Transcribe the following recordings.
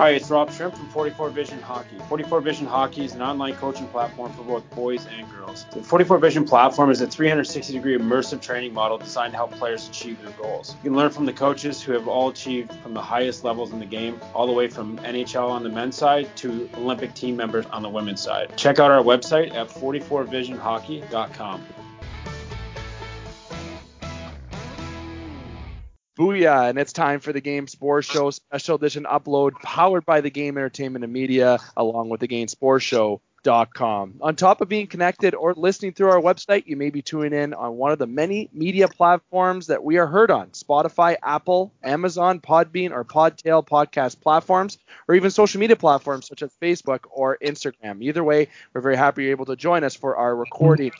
Hi, it's Rob Shrimp from 44 Vision Hockey. 44 Vision Hockey is an online coaching platform for both boys and girls. The 44 Vision platform is a 360 degree immersive training model designed to help players achieve their goals. You can learn from the coaches who have all achieved from the highest levels in the game, all the way from NHL on the men's side to Olympic team members on the women's side. Check out our website at 44visionhockey.com. Booyah, and it's time for the Game Sports Show special edition upload powered by the Game Entertainment and Media along with the Game Sports Show. On top of being connected or listening through our website, you may be tuning in on one of the many media platforms that we are heard on Spotify, Apple, Amazon, Podbean, or Podtail podcast platforms, or even social media platforms such as Facebook or Instagram. Either way, we're very happy you're able to join us for our recording.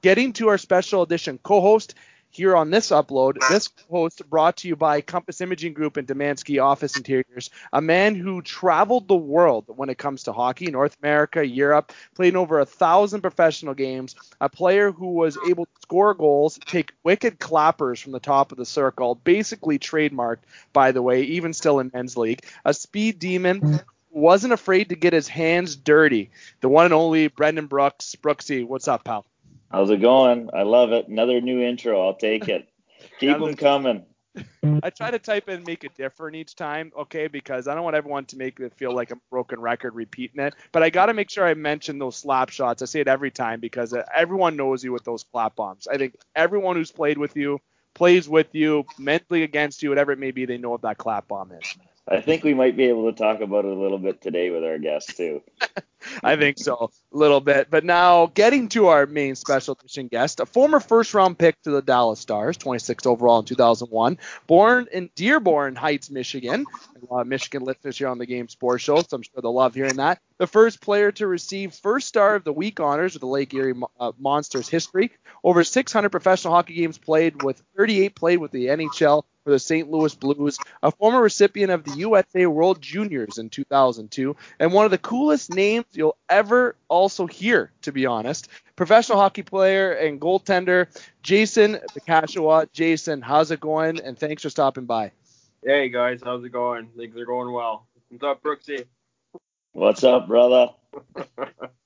Getting to our special edition co host, here on this upload. This host brought to you by Compass Imaging Group and Demansky Office Interiors, a man who traveled the world when it comes to hockey, North America, Europe, played over a thousand professional games, a player who was able to score goals, take wicked clappers from the top of the circle, basically trademarked, by the way, even still in men's league, a speed demon wasn't afraid to get his hands dirty. The one and only Brendan Brooks. Brooksy, what's up, pal? How's it going? I love it. Another new intro. I'll take it. Keep them coming. I try to type in make it different each time, okay, because I don't want everyone to make it feel like a broken record repeating it. But I got to make sure I mention those slap shots. I say it every time because uh, everyone knows you with those clap bombs. I think everyone who's played with you, plays with you, mentally against you, whatever it may be, they know what that clap bomb is. I think we might be able to talk about it a little bit today with our guests too. I think so, a little bit. But now, getting to our main special edition guest, a former first round pick to the Dallas Stars, 26th overall in 2001, born in Dearborn Heights, Michigan. A lot of Michigan listeners here on the Game Sports Show, so I'm sure they'll love hearing that. The first player to receive first star of the week honors with the Lake Erie uh, Monsters history. Over 600 professional hockey games played, with 38 played with the NHL for the St. Louis Blues, a former recipient of the USA World Juniors in 2002, and one of the coolest names you'll ever also hear, to be honest. Professional hockey player and goaltender Jason Bacashihua. Jason, how's it going? And thanks for stopping by. Hey guys, how's it going? Things are going well. What's up, Brooksy? What's up, brother?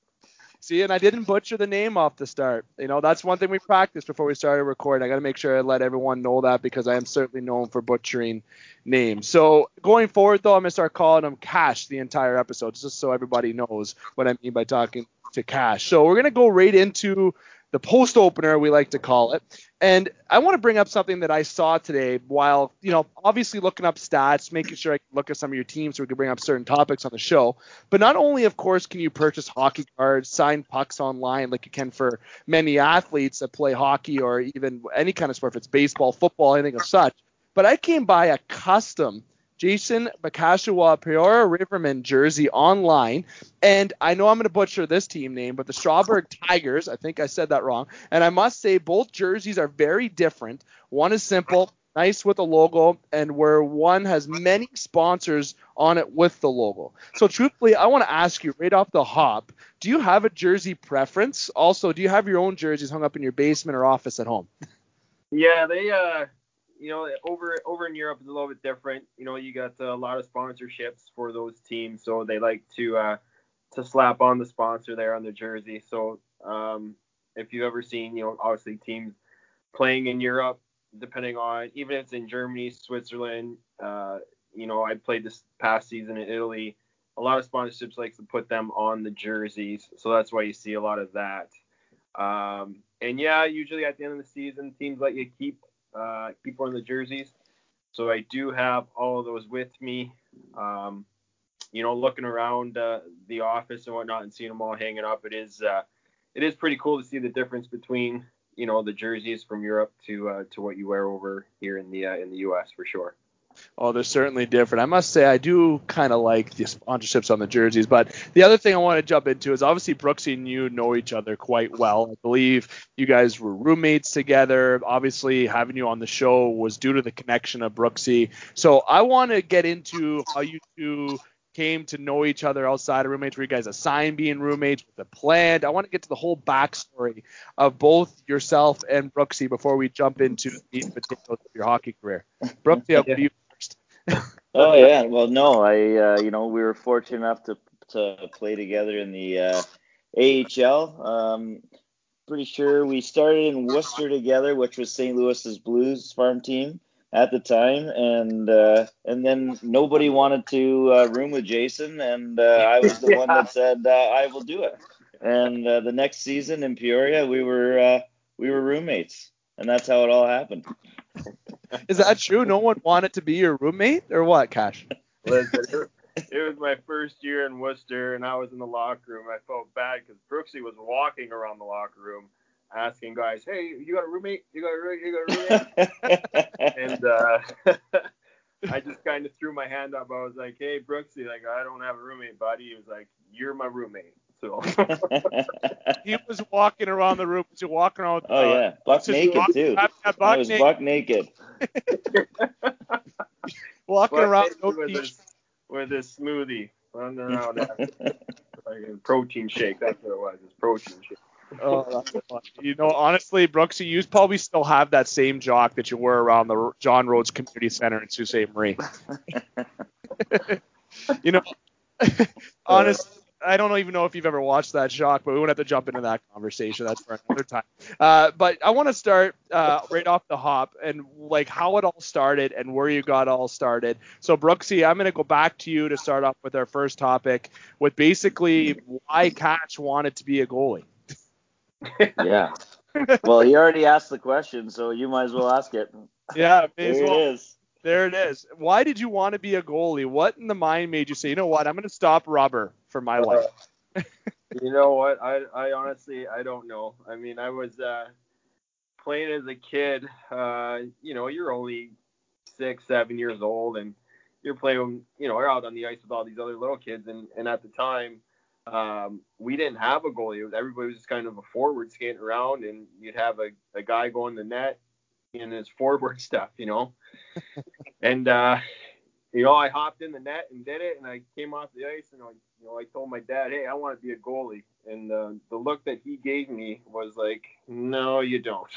See, and I didn't butcher the name off the start. You know, that's one thing we practiced before we started recording. I got to make sure I let everyone know that because I am certainly known for butchering names. So going forward, though, I'm gonna start calling him Cash the entire episode, just so everybody knows what I mean by talking to Cash. So we're gonna go right into the post opener, we like to call it. And I want to bring up something that I saw today while, you know, obviously looking up stats, making sure I can look at some of your teams so we can bring up certain topics on the show. But not only, of course, can you purchase hockey cards, sign pucks online like you can for many athletes that play hockey or even any kind of sport, if it's baseball, football, anything of such. But I came by a custom Jason Bacashihua Peoria Rivermen jersey online. And I know I'm going to butcher this team name, but the Strawberg Tigers, I think I said that wrong. And I must say, both jerseys are very different. One is simple, nice with a logo, and where one has many sponsors on it with the logo. So, truthfully, I want to ask you right off the hop do you have a jersey preference? Also, do you have your own jerseys hung up in your basement or office at home? Yeah, they, uh, you know, over over in Europe it's a little bit different. You know, you got a lot of sponsorships for those teams, so they like to uh, to slap on the sponsor there on the jersey. So um, if you've ever seen, you know, obviously teams playing in Europe, depending on even if it's in Germany, Switzerland, uh, you know, I played this past season in Italy. A lot of sponsorships like to put them on the jerseys, so that's why you see a lot of that. Um, and yeah, usually at the end of the season, teams let you keep uh, people in the jerseys. So I do have all of those with me. Um, you know, looking around uh, the office and whatnot and seeing them all hanging up, it is uh, it is pretty cool to see the difference between you know the jerseys from Europe to uh, to what you wear over here in the uh, in the U.S. for sure. Oh, they're certainly different. I must say, I do kind of like the sponsorships on the jerseys. But the other thing I want to jump into is obviously Brooksy and you know each other quite well. I believe you guys were roommates together. Obviously, having you on the show was due to the connection of Brooksy. So I want to get into how you two came to know each other outside of roommates? Were you guys assigned being roommates with a plan? I want to get to the whole backstory of both yourself and Brooksy before we jump into the potatoes of your hockey career. Brooksy, I'll you oh yeah, well no, I uh, you know we were fortunate enough to to play together in the uh, AHL. Um, pretty sure we started in Worcester together, which was St. Louis's Blues farm team at the time, and uh, and then nobody wanted to uh, room with Jason, and uh, I was the yeah. one that said uh, I will do it. And uh, the next season in Peoria, we were uh, we were roommates, and that's how it all happened. Is that true? No one wanted to be your roommate, or what, Cash? Listen, it was my first year in Worcester, and I was in the locker room. I felt bad because Brooksy was walking around the locker room asking guys, "Hey, you got a roommate? You got a roommate? You got a roommate?" and uh, I just kind of threw my hand up. I was like, "Hey, Brooksy, like I don't have a roommate, buddy." He was like, "You're my roommate." So he was walking around the room. Was he walking around? Oh uh, yeah, buck naked walk, too. Buck I was naked. buck naked. walking buck around no with, his, with his smoothie running around like a protein shake. That's what it was. It's protein shake oh, you know, honestly, Brooksy, you probably still have that same jock that you were around the John Rhodes Community Center in Sault Ste. Marie. you know, honestly, I don't even know if you've ever watched that jock, but we won't have to jump into that conversation. That's for another time. Uh, but I want to start uh, right off the hop and like how it all started and where you got all started. So Brooksy, I'm going to go back to you to start off with our first topic with basically why Cash wanted to be a goalie yeah. Well, he already asked the question, so you might as well ask it. Yeah, there well. it is. There it is. Why did you want to be a goalie? What in the mind made you say, you know what, I'm going to stop rubber for my life? you know what? I, I honestly, I don't know. I mean, I was uh, playing as a kid. Uh, you know, you're only six, seven years old, and you're playing, you know, you're out on the ice with all these other little kids. And, and at the time, um, we didn't have a goalie. Was, everybody was just kind of a forward skating around, and you'd have a, a guy going the net in his forward stuff, you know. and uh, you know, I hopped in the net and did it, and I came off the ice, and I, you know, I told my dad, "Hey, I want to be a goalie." And uh, the look that he gave me was like, "No, you don't."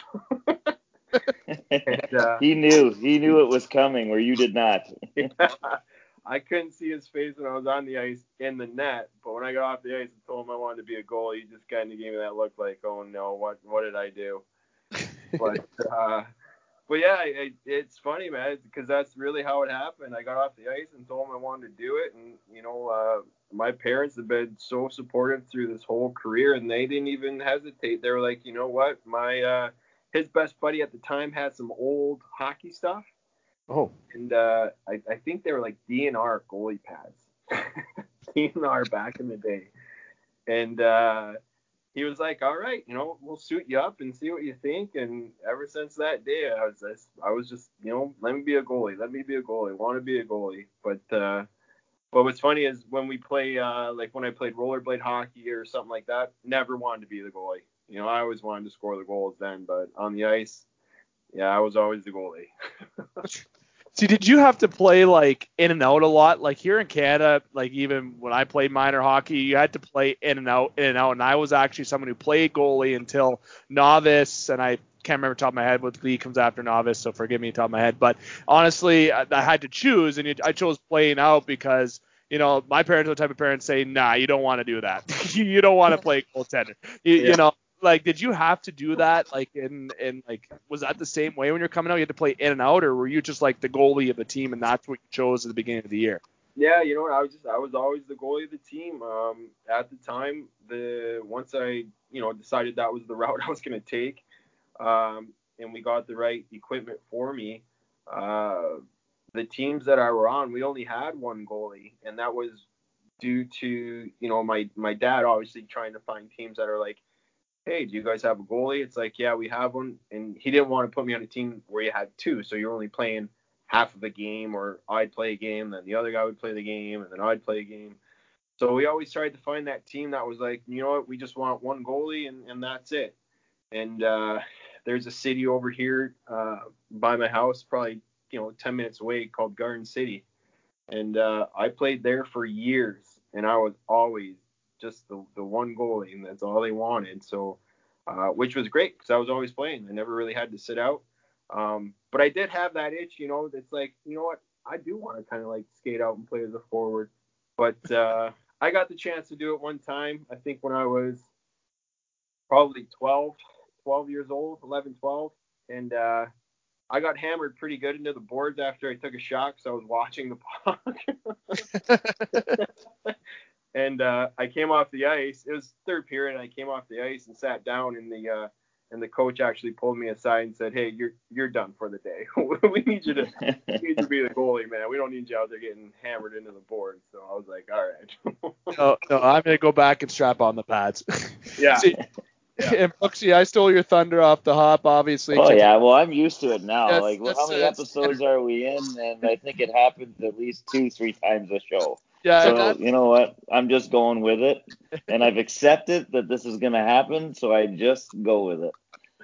and, uh, he knew. He knew it was coming, where you did not. yeah. I couldn't see his face when I was on the ice in the net, but when I got off the ice and told him I wanted to be a goalie, he just kind of gave me that look like, "Oh no, what what did I do?" but uh, but yeah, it, it's funny, man, because that's really how it happened. I got off the ice and told him I wanted to do it, and you know, uh, my parents have been so supportive through this whole career, and they didn't even hesitate. They were like, you know what, my uh, his best buddy at the time had some old hockey stuff Oh. And uh, I, I think they were like DNR goalie pads. DNR back in the day. And uh, he was like, "All right, you know, we'll suit you up and see what you think." And ever since that day, I was just, I was just, you know, let me be a goalie. Let me be a goalie. Want to be a goalie. But uh, but what's funny is when we play, uh, like when I played rollerblade hockey or something like that, never wanted to be the goalie. You know, I always wanted to score the goals then, but on the ice, yeah, I was always the goalie. See, did you have to play like in and out a lot? Like here in Canada, like even when I played minor hockey, you had to play in and out, in and out. And I was actually someone who played goalie until novice, and I can't remember top of my head what league comes after novice, so forgive me top of my head. But honestly, I, I had to choose, and I chose playing out because you know my parents are the type of parents say, nah, you don't want to do that. you don't want to play goaltender. You, yeah. you know, like did you have to do that like in in like was that the same way when you're coming out? You had to play in and out or were you just like the goalie of the team and that's what you chose at the beginning of the year? Yeah you know i was just i was always the goalie of the team. Um at the time the once i you know decided that was the route i was going to take um and we got the right equipment for me uh the teams that i were on we only had one goalie and that was due to you know my my dad obviously trying to find teams that are like hey, do you guys have a goalie? It's like, yeah, we have one. And he didn't want to put me on a team where you had two. So you're only playing half of a game, or I'd play a game, then the other guy would play the game, and then I'd play a game. So we always tried to find that team that was like, you know what, we just want one goalie, and, and that's it. And uh, there's a city over here uh, by my house, probably, you know, 10 minutes away called Garden City. And uh, I played there for years, and I was always just the, the one goalie, and that's all they wanted. So, uh, which was great because I was always playing. I never really had to sit out. Um, but I did have that itch, you know, that's like, you know what, I do want to kind of like skate out and play as a forward. But uh, I got the chance to do it one time. I think when I was probably 12, 12 years old, 11, 12, and uh, I got hammered pretty good into the boards after I took a shot because I was watching the puck. and uh, I came off the ice. It was third period. And I came off the ice and sat down in the uh, and the coach actually pulled me aside and said, "Hey, you're you're done for the day. we need you to need to be the goalie, man. We don't need you out there getting hammered into the board." So I was like, "All right." no, no, I'm gonna go back and strap on the pads. Yeah. See, Yeah. And Brooksy, I stole your thunder off the hop, obviously. Oh yeah, well I'm used to it now. That's- like well, that's- how many episodes are we in? And I think it happens at least two, three times a show. Yeah, So you know what? I'm just going with it, and I've accepted that this is gonna happen. So I just go with it.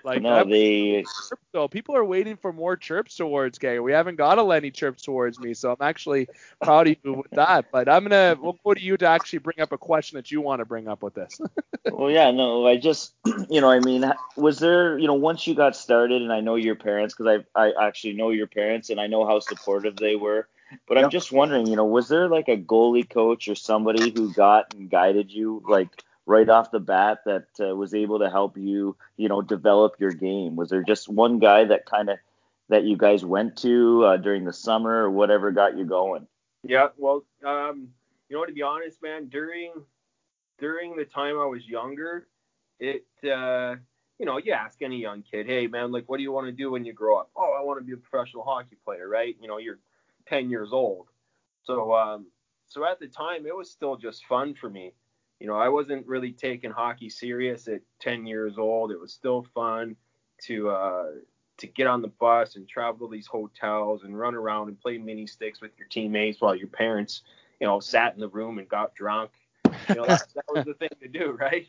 like no, they so people are waiting for more chirps towards Gary. We haven't got a Lenny chirps towards me, so I'm actually proud of you with that. But I'm gonna we'll go to you to actually bring up a question that you want to bring up with this. Well, yeah, no, I just, you know, I mean, was there, you know, once you got started, and I know your parents, because I, I actually know your parents, and I know how supportive they were. But I'm just wondering, you know, was there like a goalie coach or somebody who got and guided you, like right off the bat, that uh, was able to help you, you know, develop your game? Was there just one guy that kind of that you guys went to uh, during the summer or whatever got you going? Yeah, well, um, you know, to be honest, man, during during the time I was younger, it uh, you know, you ask any young kid, hey man, like what do you want to do when you grow up? Oh, I want to be a professional hockey player, right? You know, you're 10 years old. So um so at the time it was still just fun for me. You know, I wasn't really taking hockey serious at 10 years old. It was still fun to uh to get on the bus and travel to these hotels and run around and play mini sticks with your teammates while your parents, you know, sat in the room and got drunk. You know, that, that was the thing to do, right?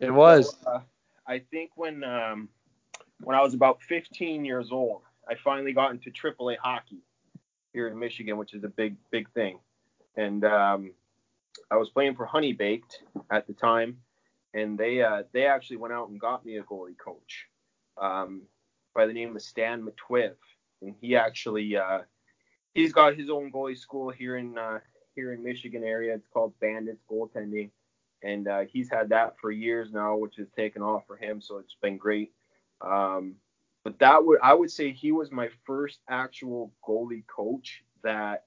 It was. So, uh, I think when um, when I was about 15 years old, I finally got into AAA hockey here in Michigan, which is a big big thing. And um, I was playing for Honey Baked at the time, and they uh, they actually went out and got me a goalie coach um, by the name of Stan Matwijiw, and he actually uh, he's got his own goalie school here in uh, here in Michigan area. It's called Bandits Goaltending and uh, he's had that for years now, which has taken off for him. So it's been great. Um, but that would I would say he was my first actual goalie coach that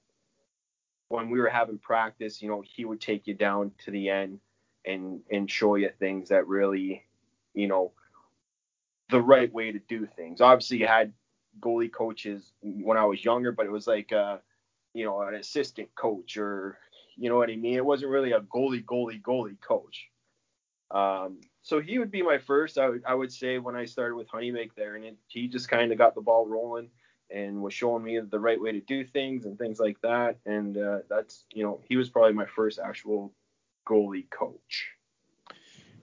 when we were having practice, you know, he would take you down to the end and and show you things that really, you know, the right way to do things. Obviously, you had goalie coaches when I was younger, but it was like uh, you know, an assistant coach or you know what I mean? It wasn't really a goalie, goalie, goalie coach. Um, so he would be my first, I would, I would say, when I started with Honey Baked there, and it, he just kind of got the ball rolling and was showing me the right way to do things and things like that. And uh, that's, you know, he was probably my first actual goalie coach.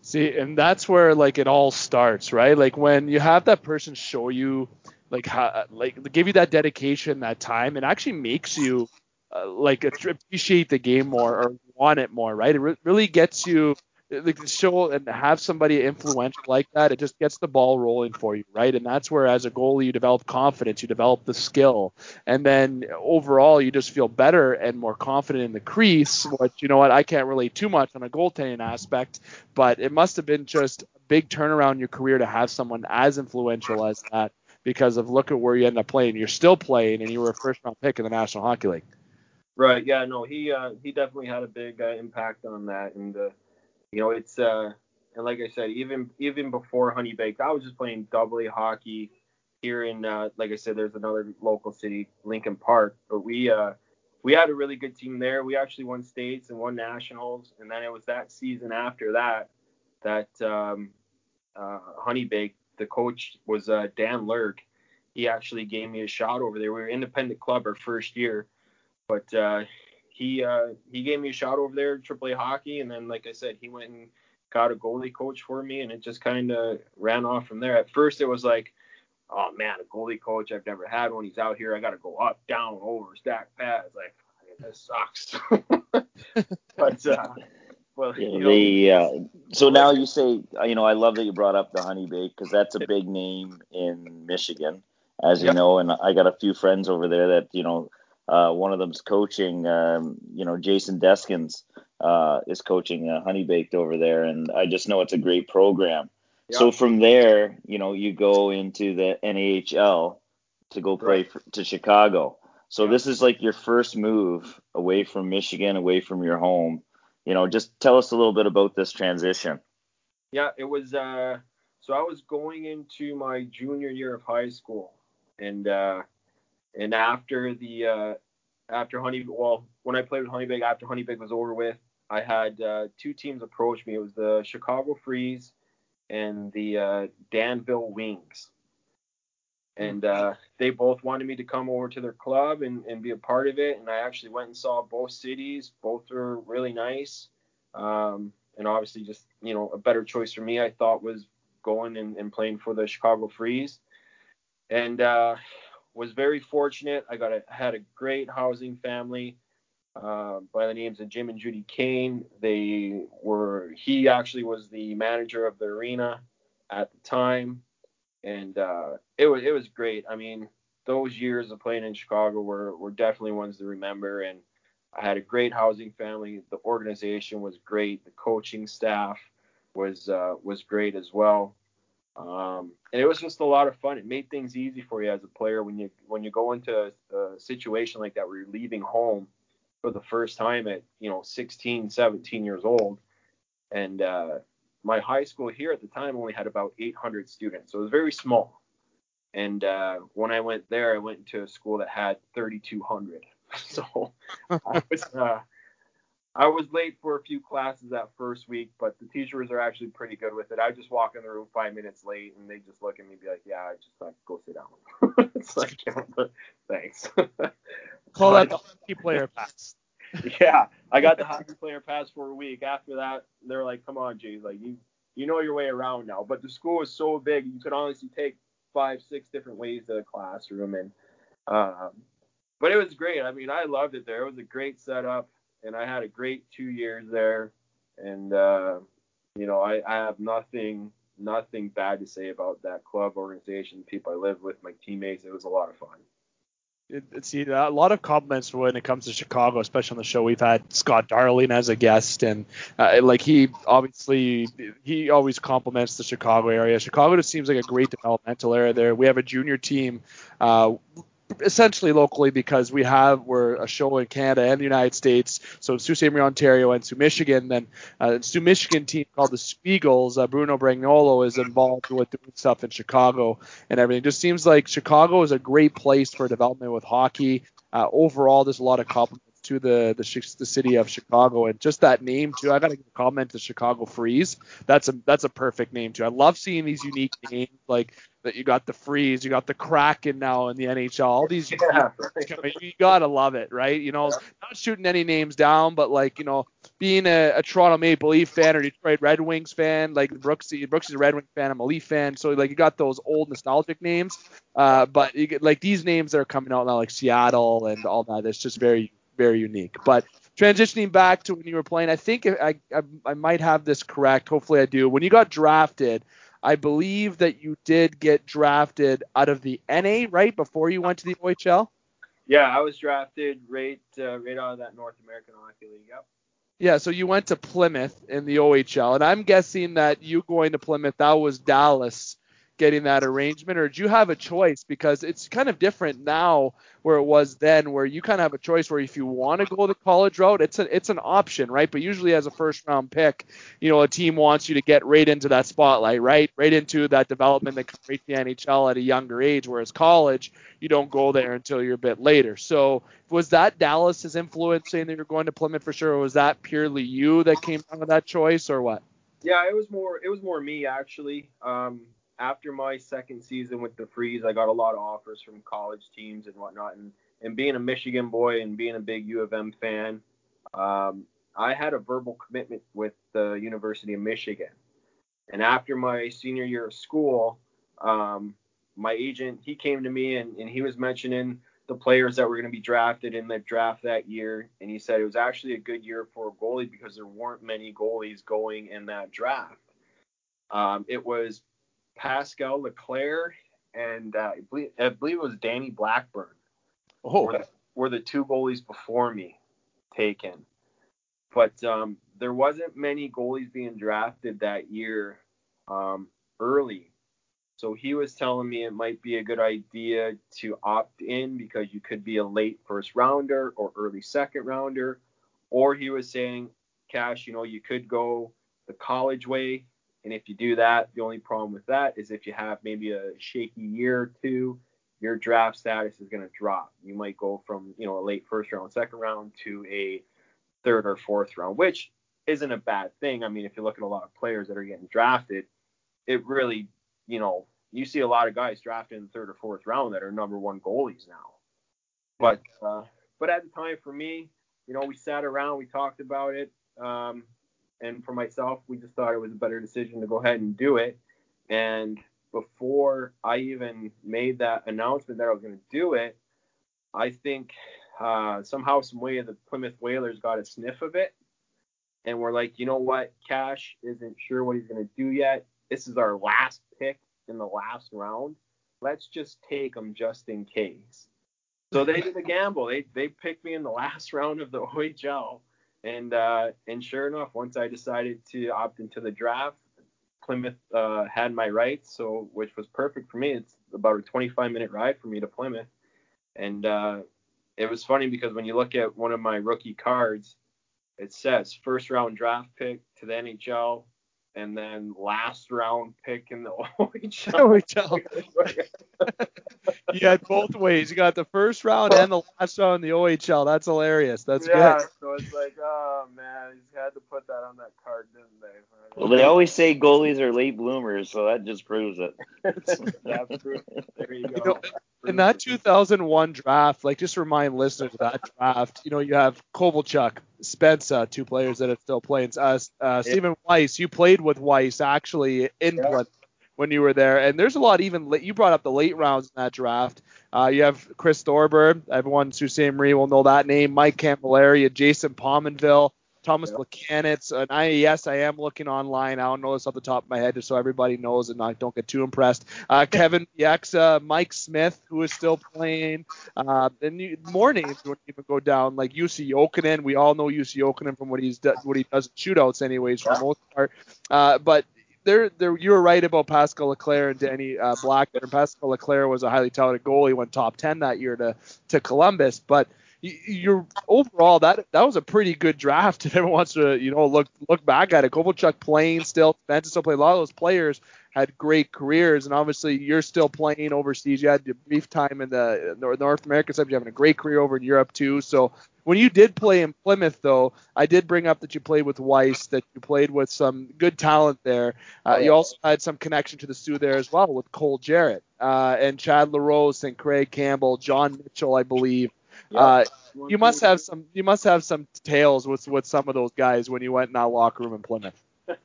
See, and that's where like it all starts, right? Like when you have that person show you like how like give you that dedication, that time, it actually makes you uh, like appreciate the game more or want it more, right? It re- really gets you like show and have somebody influential like that. It just gets the ball rolling for you, right? And that's where as a goalie you develop confidence, you develop the skill, and then overall you just feel better and more confident in the crease. Which you know what I can't relate too much on a goaltending aspect, but it must have been just a big turnaround in your career to have someone as influential as that. Because of look at where you end up playing, you're still playing, and you were a first round pick in the National Hockey League. Right. Yeah. No. He uh, he definitely had a big uh, impact on that, and uh, you know it's uh, and like I said, even even before Honey Baked, I was just playing double A hockey here in uh, like I said, there's another local city, Lincoln Park, but we uh, we had a really good team there. We actually won states and won nationals, and then it was that season after that that um, uh, Honey Baked, the coach was uh, Dan Lurg. He actually gave me a shot over there. We were independent club our first year but uh, he uh, he gave me a shot over there, AAA hockey, and then like I said, he went and got a goalie coach for me, and it just kind of ran off from there. At first, it was like, oh man, a goalie coach, I've never had one. He's out here, I got to go up, down, over, stack pads. Like this sucks. but uh, well, you know, they, uh, so now you say, uh, you know, I love that you brought up the Honey Bake because that's a big name in Michigan, as you Yep. know, and I got a few friends over there that, you know, Uh, one of them's coaching. Um, you know, Jason Deskins uh, is coaching uh, Honey Baked over there, and I just know it's a great program. So from there, you know, you go into the NHL to go play for, to Chicago. So this is like your first move away from Michigan, away from your home. You know, just tell us a little bit about this transition. Yeah, it was. Uh, so I was going into my junior year of high school, and uh, and after the uh, after Honey, well, when I played with Honey Baked, after Honey Baked was over with, I had uh, two teams approach me. It was the Chicago Freeze and the uh, Danville Wings. And uh, they both wanted me to come over to their club and, and be a part of it. And I actually went and saw both cities. Both were really nice. Um, and obviously, just, you know, a better choice for me, I thought, was going and, and playing for the Chicago Freeze. And uh, was very fortunate. I got a, had a great housing family uh, by the names of Jim and Judy Kane. They were he actually was the manager of the arena at the time, and uh, it was it was great. I mean, those years of playing in Chicago were were definitely ones to remember, and I had a great housing family. The organization was great. The coaching staff was uh, was great as well. Um, and it was just a lot of fun. It made things easy for you as a player when you when you go into a, a situation like that where you're leaving home for the first time at you know 16 17 years old. And uh, my high school here at the time only had about 800 students so it was very small. And uh, when i went there i went to a school that had 3200 so i was uh, i was late for a few classes that first week but the teachers are actually pretty good with it i just walk in the room five minutes late and they just look at me and be like yeah i just like go sit down it's like thanks Call that the hockey player pass. yeah, I got the hockey player pass for a week. After that, they're like, "Come on, Jay, like you you know your way around now." But the school is so big, you could honestly take five, six different ways to the classroom, and um, but it was great. I mean, I loved it there. It was a great setup, and I had a great two years there, and uh, you know, I, I have nothing nothing bad to say about that club organization, people I lived with, my teammates. It was a lot of fun see a lot of compliments when it comes to Chicago, especially on the show. We've had Scott Darling as a guest, and uh, like he obviously he always compliments the Chicago area. Chicago just seems like a great developmental area there. We have a junior team. Uh, essentially locally because we have we're a show in Canada and the United States. So in Sault Ste. Marie, Ontario, and Sault Michigan. Then uh, Sault Michigan team called the Soo Eagles. Uh, Bruno Bragnolo is involved with doing stuff in Chicago and everything. Just seems like Chicago is a great place for development with hockey. Uh, overall, there's a lot of compliments to the, the the city of Chicago and just that name too. I gotta comment to Chicago Freeze. That's a that's a perfect name too. I love seeing these unique names like that you got the freeze, you got the Kraken now in the NHL. All these, yeah, right. you gotta love it, right? You know, not shooting any names down, but like you know, being a, a Toronto Maple Leaf fan or Detroit Red Wings fan, like Brooksy, Brooks is a Red Wing fan, I'm a Leaf fan, so like you got those old nostalgic names, uh, but you get like these names that are coming out now, like Seattle and all that. It's just very, very unique. But transitioning back to when you were playing, I think I, I, I might have this correct. Hopefully, I do. When you got drafted. I believe that you did get drafted out of the NA right before you went to the OHL. Yeah, I was drafted right uh, right out of that North American Hockey League. Yep. Yeah, so you went to Plymouth in the OHL, and I'm guessing that you going to Plymouth that was Dallas getting that arrangement, or did you have a choice? Because it's kind of different now where it was then, where you kind of have a choice where if you want to go the college route, it's a, it's an option, right? But usually as a first round pick, you know, a team wants you to get right into that spotlight, right? Right into that development that reach the NHL at a younger age, whereas college, you don't go there until you're a bit later. So was that Dallas's influence saying that you're going to Plymouth for sure, or was that purely you that came down with that choice, or what? Yeah, it was more it was more me actually. Um, after my second season with the Freeze, I got a lot of offers from college teams and whatnot. And, and being a Michigan boy and being a big U of M fan, um, I had a verbal commitment with the University of Michigan. And after my senior year of school, um, my agent he came to me and, and he was mentioning the players that were going to be drafted in the draft that year. And he said it was actually a good year for a goalie because there weren't many goalies going in that draft. Um, it was Pascal Leclaire and uh, I, believe, I, believe, it was Danny Blackburn. Oh. Were the, were the two goalies before me taken. But um, there wasn't many goalies being drafted that year um, early. So he was telling me it might be a good idea to opt in because you could be a late first rounder or early second rounder. Or he was saying, Cash, you know, you could go the college way. And if you do that, the only problem with that is if you have maybe a shaky year or two, your draft status is going to drop. You might go from, you know, a late first round, second round to a third or fourth round, which isn't a bad thing. I mean, if you look at a lot of players that are getting drafted, it really, you know, you see a lot of guys drafted in the third or fourth round that are number one goalies now. But uh, but at the time for me, you know, we sat around, we talked about it, um, and for myself, we just thought it was a better decision to go ahead and do it. And before I even made that announcement that I was going to do it, I think uh, somehow, some way, the Plymouth Whalers got a sniff of it, and we're like, you know what, Cash isn't sure what he's going to do yet. This is our last pick in the last round. Let's just take him just in case. So they did a gamble. They they picked me in the last round of the OHL, and uh, and sure enough, once I decided to opt into the draft, Plymouth uh, had my rights, so which was perfect for me. It's about a 25 minute ride for me to Plymouth, and uh, it was funny because when you look at one of my rookie cards, it says first round draft pick to the NHL, and then last round pick in the OHL. OHL. you had both ways. You got the first round and the last round in the OHL. That's hilarious. That's yeah, good. so it's like, oh man, he's had to put that on that card, didn't they? Well, they always say goalies are late bloomers, so that just proves it. That's true. There you go. You know, in that 2001 draft, like just remind listeners of that draft, you know, you have Kovalchuk, Spezza, two players that are still playing. Uh, uh, Stephen Weiss, you played with Weiss actually in Yeah. Plymouth when you were there, and there's a lot even. late- You brought up the late rounds in that draft. Uh, you have Chris Thorburn, everyone Sault Ste. Marie will know that name. Mike Cammalleri, Jason Pominville, Thomas Yeah. Plekanec, and I yes, I am looking online. I don't know this off the top of my head, just so everybody knows and not don't get too impressed. Uh, Kevin Bieksa, Mike Smith, who is still playing. Uh, and you, more names wouldn't even go down, like Jussi Jokinen. We all know Jussi Jokinen from what he's do, what he does in shootouts, anyways, for the most part. Uh, but there, there, you were right about Pascal Leclaire and Danny uh, Black. There, Pascal Leclaire was a highly talented goalie, went top ten that year to to Columbus. But you're overall that that was a pretty good draft. If everyone wants to, you know, look look back at it, Kovalchuk playing still, Spencer still playing. A lot of those players had great careers, and obviously you're still playing overseas. You had a brief time in the North North American side. You're having a great career over in Europe too. So when you did play in Plymouth, though, I did bring up that you played with Weiss, that you played with some good talent there. Uh, Oh. You also had some connection to the Soo there as well with Cole Jarrett uh, and Chad LaRose and Craig Campbell, John Mitchell, I believe. Yeah. Uh, you must have some. You must have some tales with with some of those guys when you went in that locker room in Plymouth.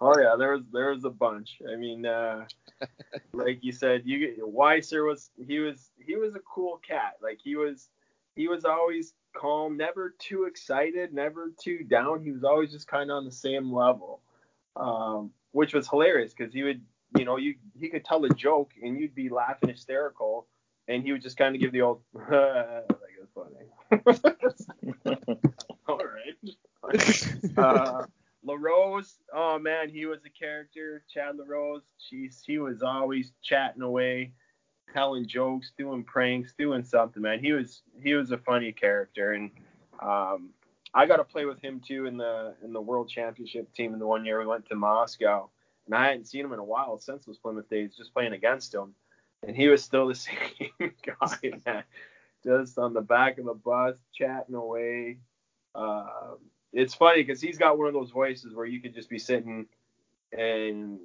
Oh yeah, there was there was a bunch. I mean, uh, like you said, you Weiser was he was he was a cool cat. Like he was he was always calm, never too excited, never too down. He was always just kind of on the same level, um, which was hilarious because he would you know you he could tell a joke and you'd be laughing hysterical, and he would just kind of give the old like it's funny. All right. uh, LaRose, oh man, he was a character. Chad LaRose, jeez, he was always chatting away, telling jokes, doing pranks, doing something, man. He was he was a funny character, and um, I got to play with him too in the in the World Championship team in the one year we went to Moscow, and I hadn't seen him in a while since those Plymouth days, just playing against him, and he was still the same guy, man. Just on the back of the bus, chatting away. Um, it's funny because he's got one of those voices where you could just be sitting and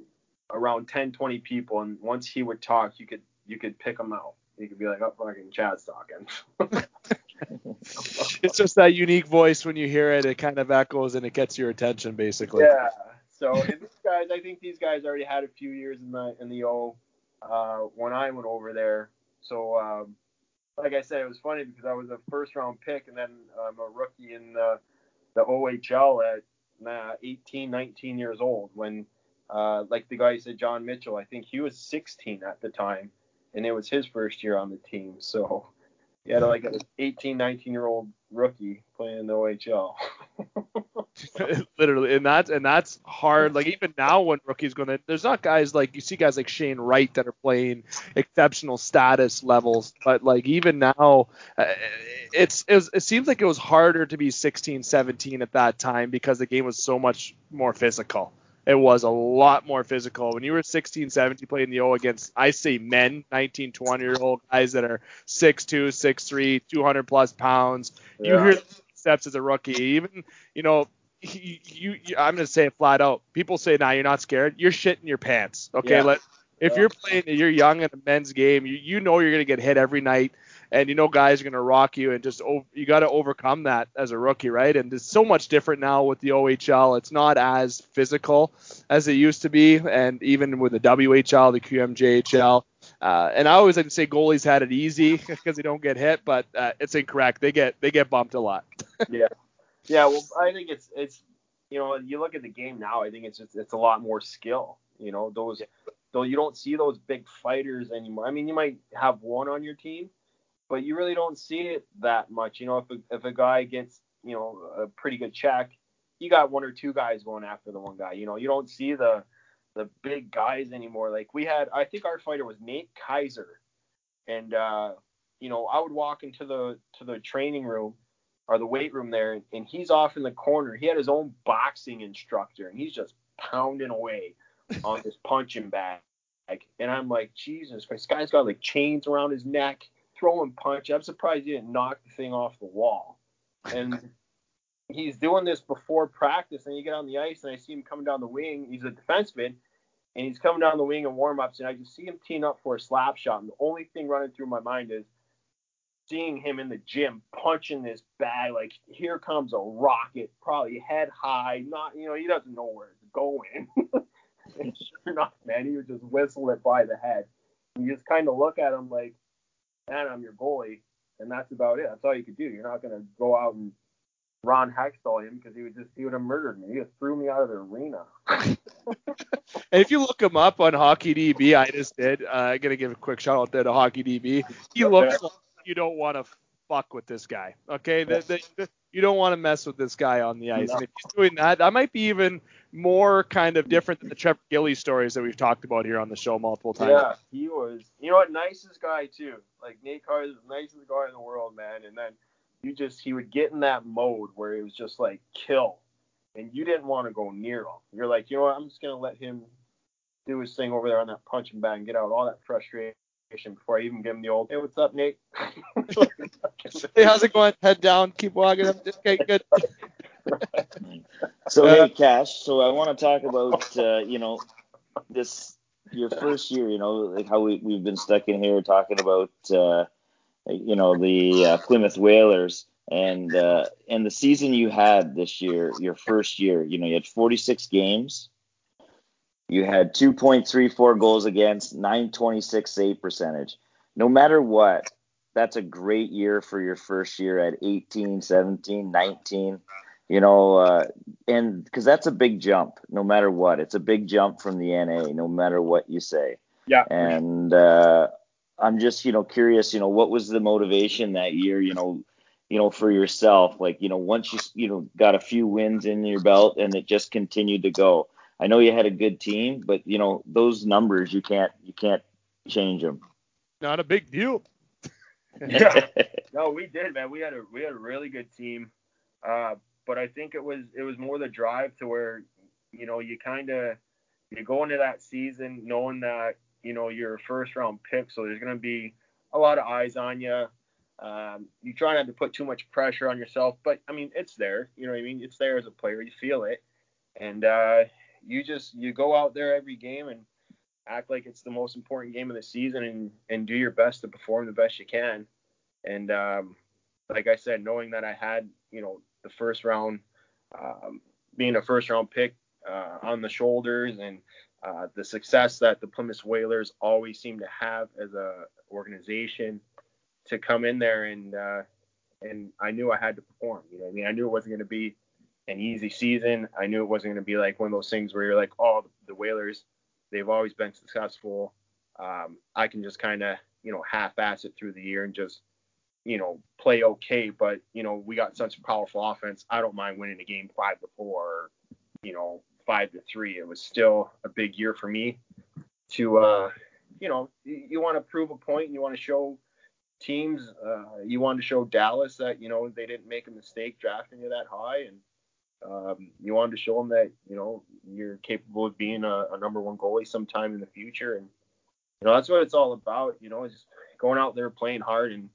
around 10, 20 people, and once he would talk, you could you could pick him out. You could be like, oh, fucking Chad's talking. It's just that unique voice when you hear it. It kind of echoes and it gets your attention, basically. yeah. So and these guys, I think these guys already had a few years in the in the O uh, when I went over there. So um, like I said, it was funny because I was a first round pick, and then I'm a rookie in the the OHL at nah, 18, 19 years old. When uh, like the guy said, John Mitchell, I think he was 16 at the time, and it was his first year on the team. So You had like an 18, 19 year old rookie playing in the OHL. Literally, and that's and that's hard. Like even now, when rookies going to, there's not guys like you see guys like Shane Wright that are playing exceptional status levels, but like even now, uh, it's it, was, it seems like it was harder to be 16, 17 at that time because the game was so much more physical it was a lot more physical. When you were 16, 17 playing the O against, I say men, 19, 20 year old guys that are 6'2, 6'3, 200 plus pounds, yeah. you hear steps as a rookie. Even, you know, you, you, you I'm going to say it flat out. People say, nah, you're not scared. You're shitting your pants. Okay. Yeah. Let, if yeah. you're playing, you're young in a men's game, you, you know you're going to get hit every night and you know guys are going to rock you and just you got to overcome that as a rookie, right? And it's so much different now with the OHL. It's not as physical as it used to be, and even with the WHL, the QMJHL. Uh, and I always like to say goalies had it easy because they don't get hit, but uh, it's incorrect. They get they get bumped a lot. yeah, yeah. Well, I think it's it's you know you look at the game now. I think it's just it's a lot more skill. You know those though you don't see those big fighters anymore. I mean, you might have one on your team, but you really don't see it that much. You know, if a, if a guy gets you know a pretty good check, you got one or two guys going after the one guy. You know, you don't see the the big guys anymore. Like we had, I think our fighter was Nate Kiser, and uh, you know, I would walk into the to the training room or the weight room there, and he's off in the corner. He had his own boxing instructor, and he's just pounding away on this punching bag. And I'm like, Jesus Christ, this guy's got like chains around his neck throwing punch. I'm surprised he didn't knock the thing off the wall. And he's doing this before practice, and you get on the ice, and I see him coming down the wing. He's a defenseman, and he's coming down the wing in warm-ups, and I just see him teeing up for a slap shot. And the only thing running through my mind is seeing him in the gym punching this bag like here comes a rocket, probably head high. Not you know he doesn't know where it's going. and sure enough, man, he would just whistle it by the head. And you just kind of look at him like, and I'm your goalie, and that's about it. That's all you could do. You're not going to go out and Ron Hextall him because he would just he would have murdered me. He just threw me out of the arena. and if you look him up on Hockey DB, I just did. Uh, I'm gonna give a quick shout out there to Hockey DB. He looks like you don't want to fuck with this guy. Okay, the, the, the, you don't want to mess with this guy on the ice. No. And if he's doing that, that might be even more kind of different than the Trevor Gilly stories that we've talked about here on the show multiple times. Yeah, he was. You know what? Nicest guy too. Like Nate Carr is the nicest guy in the world, man. And then you just he would get in that mode where it was just like kill, and you didn't want to go near him. You're like, you know what? I'm just gonna let him do his thing over there on that punching bag and get out all that frustration before I even give him the old, hey, what's up, Nate? hey, how's it going? Head down, keep walking up. Okay, good. so hey, Cash. So I want to talk about uh, you know this your first year. You know, like how we we've been stuck in here talking about uh, you know the uh, Plymouth Whalers and uh, and the season you had this year, your first year. You know, you had 46 games. You had 2.34 goals against, 926 save percentage. No matter what, that's a great year for your first year at 18, 17, 19 you know, uh, and because that's a big jump, no matter what. It's a big jump from the NA, no matter what you say. Yeah. And uh, I'm just, you know, curious, you know, what was the motivation that year, you know, you know, for yourself, like, you know, once you, you know, got a few wins in your belt and it just continued to go. I know you had a good team, but you know, those numbers you can't, you can't change them. Not a big deal. yeah. No, we did, man. We had a we had a really good team. Uh, but I think it was it was more the drive to where you know you kind of you go into that season knowing that you know you're a first round pick, so there's going to be a lot of eyes on you. Um, you try not to put too much pressure on yourself, but I mean it's there. You know what I mean? It's there as a player. You feel it, and uh, you just you go out there every game and act like it's the most important game of the season and and do your best to perform the best you can. And um, like I said, knowing that I had you know the first round, um, being a first round pick uh, on the shoulders, and uh, the success that the Plymouth Whalers always seem to have as a organization to come in there and uh, and I knew I had to perform. You know, I mean, I knew it wasn't going to be an easy season. I knew it wasn't going to be like one of those things where you're like, oh, the Whalers, they've always been successful. Um, I can just kind of, you know, half-ass it through the year and just you know, play okay, but you know, we got such a powerful offense. I don't mind winning a game five to four, or, you know, five to three. It was still a big year for me to, uh, you know, you, want to prove a point and you want to show teams, uh, you want to show Dallas that you know they didn't make a mistake drafting you that high, and um, you wanted to show them that you know you're capable of being a, a, number one goalie sometime in the future, and you know that's what it's all about. You know, just going out there playing hard and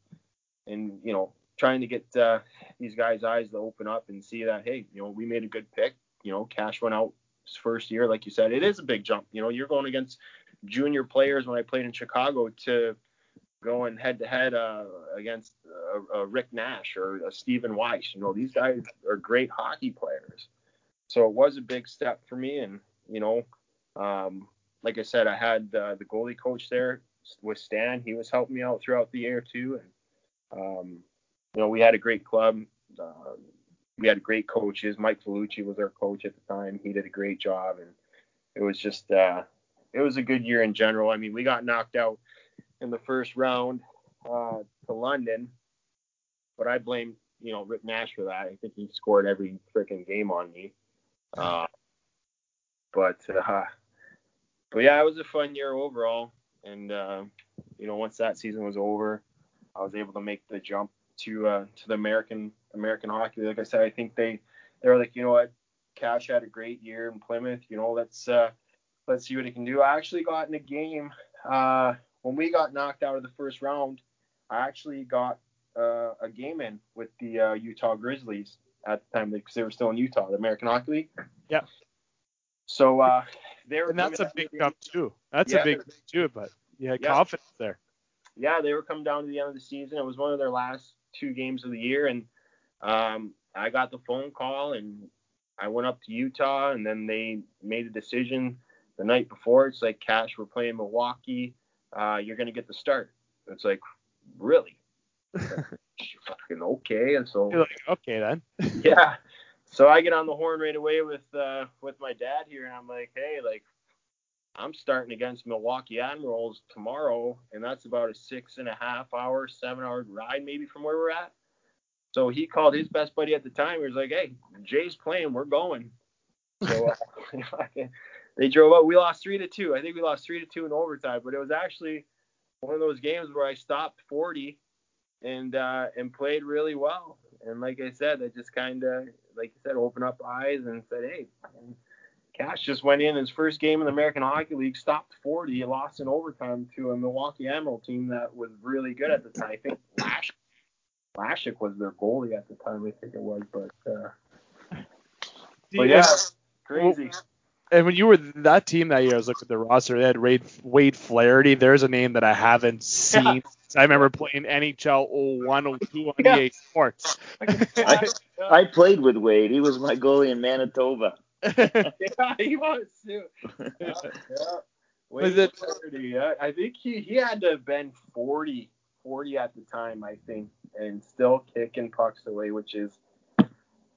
and you know trying to get uh, these guys' eyes to open up and see that hey, you know we made a good pick. You know, Cash went out his first year, like you said, it is a big jump. You know, you're going against junior players when I played in Chicago to going head to head against uh, Rick Nash or Stephen Weiss. You know, these guys are great hockey players. So it was a big step for me. And, you know, um, like I said, I had uh, the goalie coach there with Stan. He was helping me out throughout the year too. And, um, you know, we had a great club. Uh, we had great coaches. Mike Vellucci was our coach at the time. He did a great job. And it was just, uh, it was a good year in general. I mean, we got knocked out in the first round uh, to London, but I blame you know Rick Nash for that. I think he scored every freaking game on me. Uh, but uh, but yeah, it was a fun year overall, and uh, you know once that season was over, I was able to make the jump to uh, to the American American hockey. Like I said, I think they they were like, you know what, Cash had a great year in Plymouth. You know, let's uh, let's see what he can do. I actually got in a game uh, when we got knocked out of the first round, I actually got uh, a game in with the uh, Utah Grizzlies at the time because they were still in Utah, the American Hockey League. Yeah. So uh, they were. And that's a big jump too. That's yeah, a big too, but you had yeah. confidence there. Yeah, they were coming down to the end of the season. It was one of their last two games of the year, and um, I got the phone call and I went up to Utah, and then they made a decision the night before. It's like, Cash, we're playing Milwaukee uh, you're gonna get the start. It's like, really? fucking okay. And so you're like, okay then. yeah. So I get on the horn right away with uh, with my dad here, and I'm like, hey, like, I'm starting against Milwaukee Admirals tomorrow, and that's about a six and a half hour, seven hour ride maybe from where we're at. So he called his best buddy at the time. He was like, hey, Jay's playing, we're going. So uh, they drove up. We lost three to two. I think we lost three to two in overtime, but it was actually one of those games where I stopped 40 and uh, and played really well. And like I said, I just kind of, like you said, opened up eyes and said, hey. And Cash just went in his first game in the American Hockey League, stopped 40, lost in overtime to a Milwaukee Admiral team that was really good at the time. I think Lash, Lashik was their goalie at the time, I think it was, but. Uh, but yeah, crazy. Well, and when you were that team that year, I was looking at the roster. They had Wade, Wade Flaherty. There's a name that I haven't seen. Yeah. I remember playing NHL 01, 02 on yeah. Oh EA Sports. I, I, played with Wade. He was my goalie in Manitoba. yeah, he was too. Yeah, yeah. Wade was it, Flaherty, yeah. I think he, he had to have been 40, 40 at the time, I think, and still kicking pucks away, which is –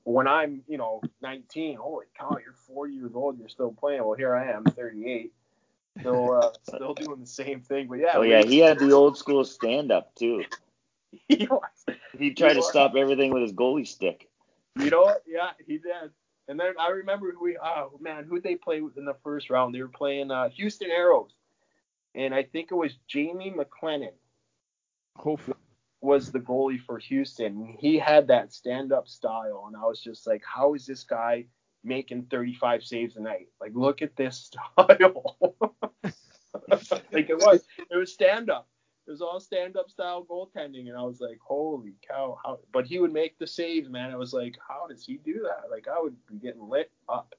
when I'm, you know, 19, holy cow, you're 40 years old, you're still playing. Well, here I am, 38, still, uh, still doing the same thing. But yeah. Oh yeah, he had the old school stand up too. he was. He tried he to was. stop everything with his goalie stick. You know what? Yeah, he did. And then I remember who we, oh man, who they played with in the first round? They were playing uh, Houston Aeros, and I think it was Jamie McLennan. Hopefully was the goalie for Houston. He had that stand up style, and I was just like, how is this guy making 35 saves a night? Like, look at this style. like it was, it was stand up. It was all stand up style goaltending, and I was like, holy cow! How? But he would make the saves, man. I was like, how does he do that? Like, I would be getting lit up.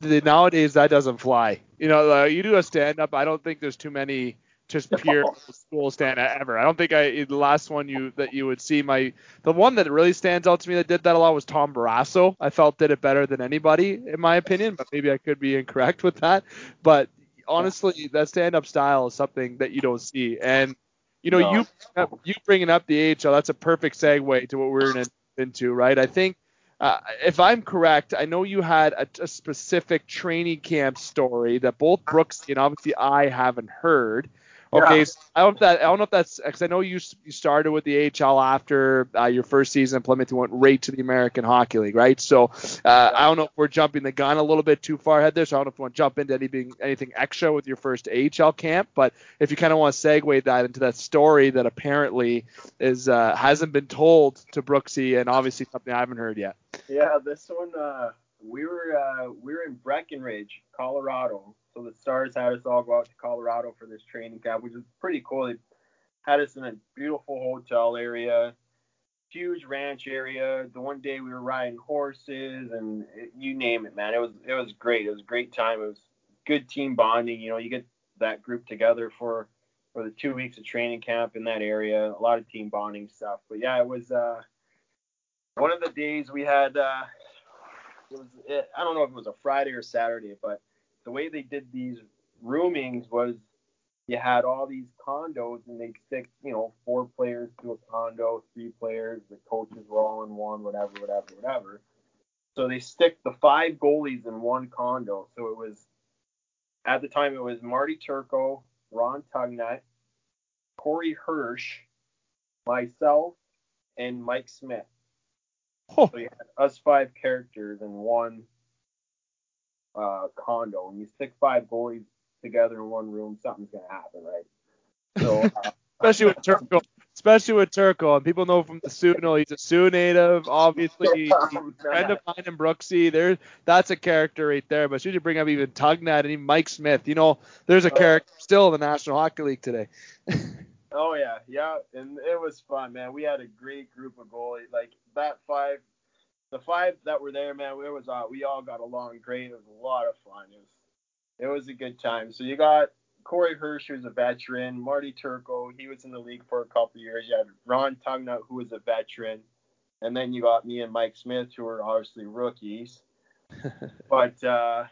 Nowadays, that doesn't fly. You know, uh, you do a stand up. I don't think there's too many just pure school stand ever. I don't think I the last one you that you would see my the one that really stands out to me that did that a lot was Tom Barrasso. I felt did it better than anybody in my opinion, but maybe I could be incorrect with that. But honestly, that stand up style is something that you don't see. And you know, no. you you bringing up the AHL, that's a perfect segue to what we're into, right? I think uh, if I'm correct, I know you had a, a, specific training camp story that both Brooks and obviously I haven't heard Okay, Yeah. so I don't know if that I don't know if that's because I know you you started with the AHL after uh, your first season in Plymouth. You went right to the American Hockey League, right? So uh, I don't know if we're jumping the gun a little bit too far ahead there. So I don't know if you want to jump into anything anything extra with your first AHL camp, but if you kind of want to segue that into that story that apparently is uh, hasn't been told to Brooksy and obviously something I haven't heard yet. Yeah, this one uh, we were uh, we were in Breckenridge, Colorado. So the Stars had us all go out to Colorado for this training camp, which is pretty cool. They had us in a beautiful hotel area, huge ranch area. The one day we were riding horses and it, you name it, man. It was it was great. It was a great time. It was good team bonding. You know, you get that group together for for the two weeks of training camp in that area. A lot of team bonding stuff. But yeah, it was uh, one of the days we had. Uh, was it, I don't know if it was a Friday or Saturday, but the way they did these roomings was you had all these condos and they'd stick, you know, four players to a condo, three players, the coaches were all in one, whatever, whatever, whatever. So they stick the five goalies in one condo. So it was at the time it was Marty Turco, Ron Tugnutt, Corey Hirsch, myself, and Mike Smith. Oh, So you had us five characters in one uh, condo, and you stick five goalies together in one room, something's gonna happen, right? So uh, especially with Turco, especially with Turco, and people know from the Soo. No, he's a Soo native. Obviously, he's friend of mine in Brooksy. There, that's a character right there. But should you bring up even Tugnutt and even Mike Smith? You know, there's a character still in the National Hockey League today. oh yeah, yeah, and it was fun, man. We had a great group of goalies. Like that five, the five that were there, man. It was uh, we all got along great. It was a lot of fun. It was it was a good time. So you got Corey Hirsch, who's a veteran, Marty Turco, he was in the league for a couple years. You had Ron Tugnutt, who was a veteran, and then you got me and Mike Smith, who are obviously rookies. but uh,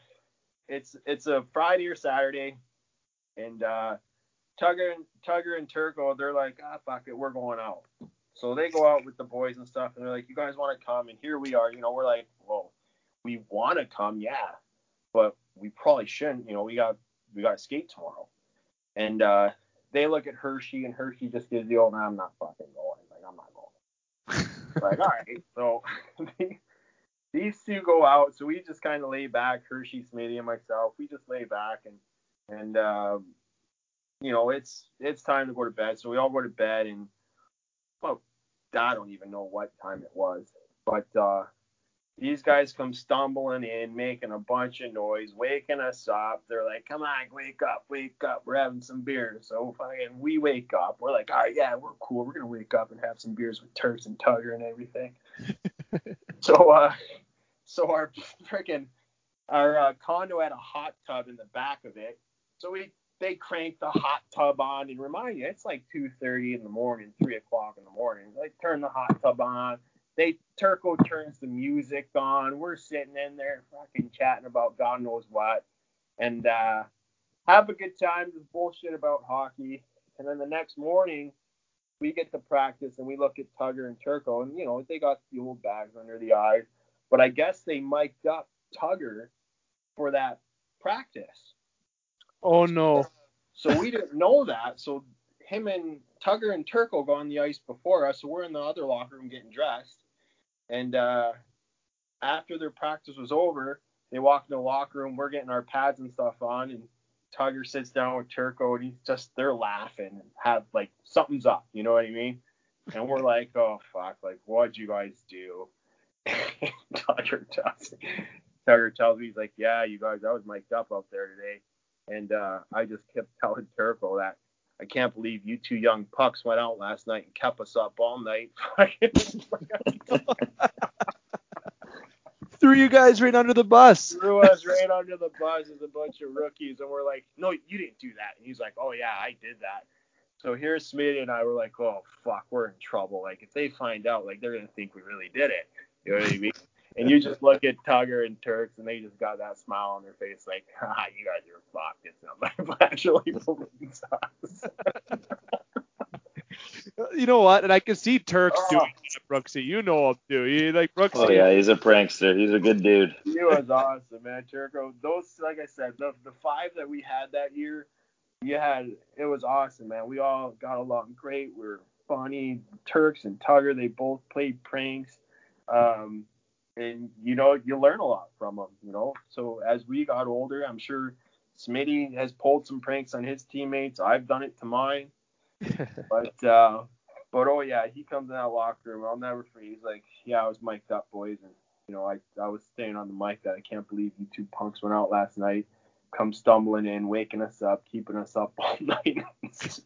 it's it's a Friday or Saturday, and uh, Tugger and Tugger and Turco, they're like, ah, fuck it, we're going out. So they go out with the boys and stuff, and they're like, you guys want to come? And here we are. You know, we're like, well, we want to come, yeah, but we probably shouldn't. You know, we got we got to skate tomorrow. And uh, they look at Hershey, and Hershey just gives the old, I'm not fucking going. Like, I'm not going. like, all right. So these two go out. So we just kind of lay back, Hershey, Smitty, and myself. We just lay back and and um, you know it's it's time to go to bed. So we all go to bed and well, I don't even know what time it was, but uh, these guys come stumbling in, making a bunch of noise, waking us up. They're like, "Come on, wake up, wake up. We're having some beers." So fucking, we wake up. We're like, "All right, yeah, we're cool. We're gonna wake up and have some beers with Turks and Tugger and everything." so, uh, so our freaking our uh, condo had a hot tub in the back of it. So we they crank the hot tub on and remind you, it's like 2:30 in the morning, three o'clock in the morning. They turn the hot tub on. They Turco turns the music on. We're sitting in there fucking chatting about God knows what, and uh, have a good time. Just bullshit about hockey. And then the next morning, we get to practice and we look at Tugger and Turco, and you know they got the old bags under the eyes, but I guess they mic'd up Tugger for that practice. Oh no. So we didn't know that. So him and Tugger and Turco go on the ice before us. So we're in the other locker room getting dressed. And uh, after their practice was over, they walk in the locker room. We're getting our pads and stuff on, and Tugger sits down with Turco, and he's just they're laughing and have like something's up. You know what I mean? And we're like, oh fuck, like what'd you guys do? Tugger tells Tugger tells me he's like, yeah, you guys, I was mic'd up up there today. And uh, I just kept telling Turco that I can't believe you two young pucks went out last night and kept us up all night. Threw you guys right under the bus. Threw us right under the bus as a bunch of rookies, and we're like, no, you didn't do that. And he's like, oh yeah, I did that. So here's Smitty and I were like, oh fuck, we're in trouble. Like if they find out, like they're gonna think we really did it. You know what I mean? And you just look at Tugger and Turks, and they just got that smile on their face, like, ah, you guys are fucked. It's not actually believes us. You know what? And I can see Turks Oh. doing that, Brooksy. You know him too. He like Brooksy. Oh yeah, he's a prankster. He's a good dude. He was awesome, man. Turco, those, like I said, the, the five that we had that year, you had it was awesome, man. We all got along great. We are funny. Turks and Tugger, they both played pranks. Um, and you know, you learn a lot from them, you know. So as we got older, I'm sure Smitty has pulled some pranks on his teammates. I've done it to mine. but uh but oh yeah, he comes in that locker room. I'll never forget. He's like, Yeah, I was mic'd up, boys, and you know, I I was saying on the mic that I can't believe you two punks went out last night come stumbling in, waking us up, keeping us up all night.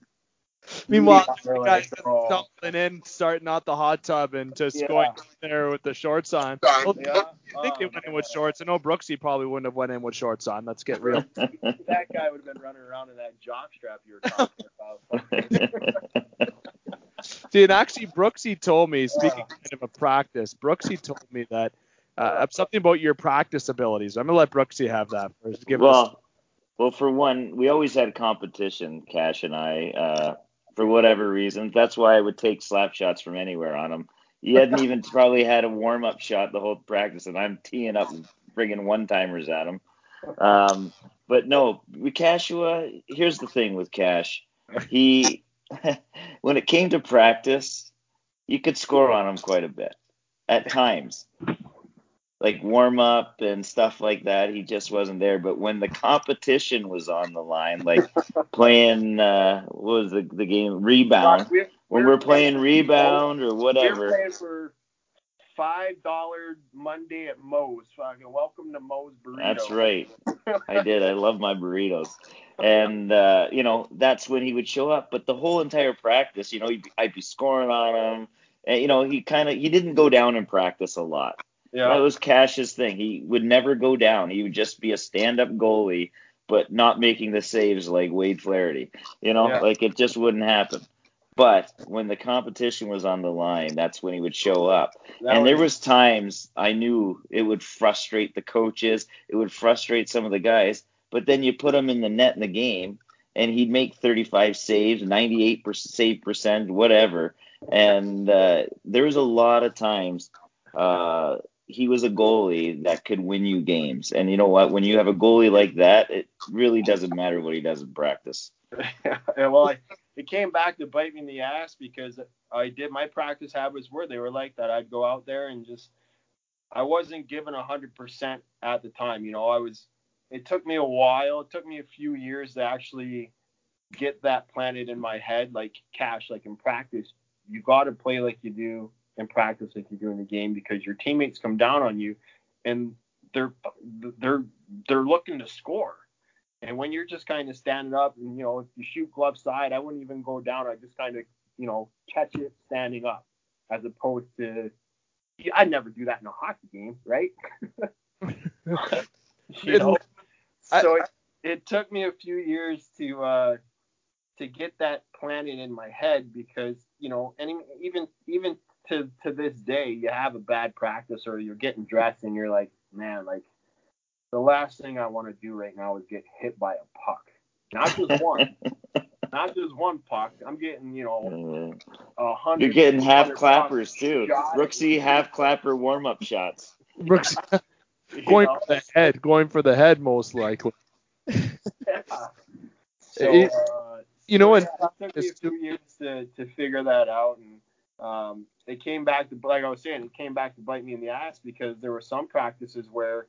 Meanwhile, yeah, guys oh. stumbling in, starting out the hot tub and just yeah. going there with the shorts on. Well, yeah. I think they went in with shorts. I know Brooksy probably wouldn't have went in with shorts on. Let's get real. that guy would have been running around in that jock strap you were talking about. See, and actually, Brooksy told me, speaking kind of a practice, Brooksy told me that uh, something about your practice abilities. I'm gonna let Brooksy have that first. Give well, us- well, for one, we always had competition, Cash and I, uh, for whatever reason. That's why I would take slap shots from anywhere on him. He hadn't even probably had a warm up shot the whole practice, and I'm teeing up, bringing one timers at him. Um, but no, with Cashua, here's the thing with Cash. He, when it came to practice, you could score on him quite a bit at times like warm up and stuff like that. He just wasn't there. But when the competition was on the line, like playing uh, what was the the game rebound, we're, when we're, we're playing, playing, rebound or whatever. We're playing for five dollar Monday at Moe's. Fucking welcome to Moe's burrito. That's right. I did. I love my burritos. And uh, you know that's when he would show up. But the whole entire practice, you know, I'd be scoring on him. And, you know, he kind of he didn't go down in practice a lot. Yeah. That was Cash's thing. He would never go down. He would just be a stand-up goalie, but not making the saves like Wade Flaherty. You know, yeah. like it just wouldn't happen. But when the competition was on the line, that's when he would show up. That and there was times I knew it would frustrate the coaches, it would frustrate some of the guys, but then you put him in the net in the game and he'd make 35 saves, 98 save percent, whatever. And uh, there was a lot of times uh, he was a goalie that could win you games. And you know what? When you have a goalie like that, it really doesn't matter what he does in practice. well, I, it came back to bite me in the ass because I did my practice habits were they were like that. I'd go out there and just I wasn't given a hundred percent at the time. You know, I was. It took me a while. It took me a few years to actually get that planted in my head, like cash, like in practice. You got to play like you do in practice like you do in the game because your teammates come down on you and they're they're they're looking to score. And when you're just kind of standing up and you know if you shoot glove side, I wouldn't even go down. I just kind of you know catch it standing up as opposed to I'd never do that in a hockey game, right? you know, so it, it took me a few years to uh, to get that planted in my head because you know, any even even to to this day you have a bad practice or you're getting dressed and you're like, man, like the last thing I want to do right now is get hit by a puck. Not just one. not just one puck. I'm getting, you know, mm-hmm. a hundred. You're getting half clappers too. Brooksy half clapper warm up shots. Brooks going know? for the head, going for the head most likely. yeah. So, it, uh, you know, and it took me a few years to, to figure that out, and um, it came back to like I was saying, it came back to bite me in the ass because there were some practices where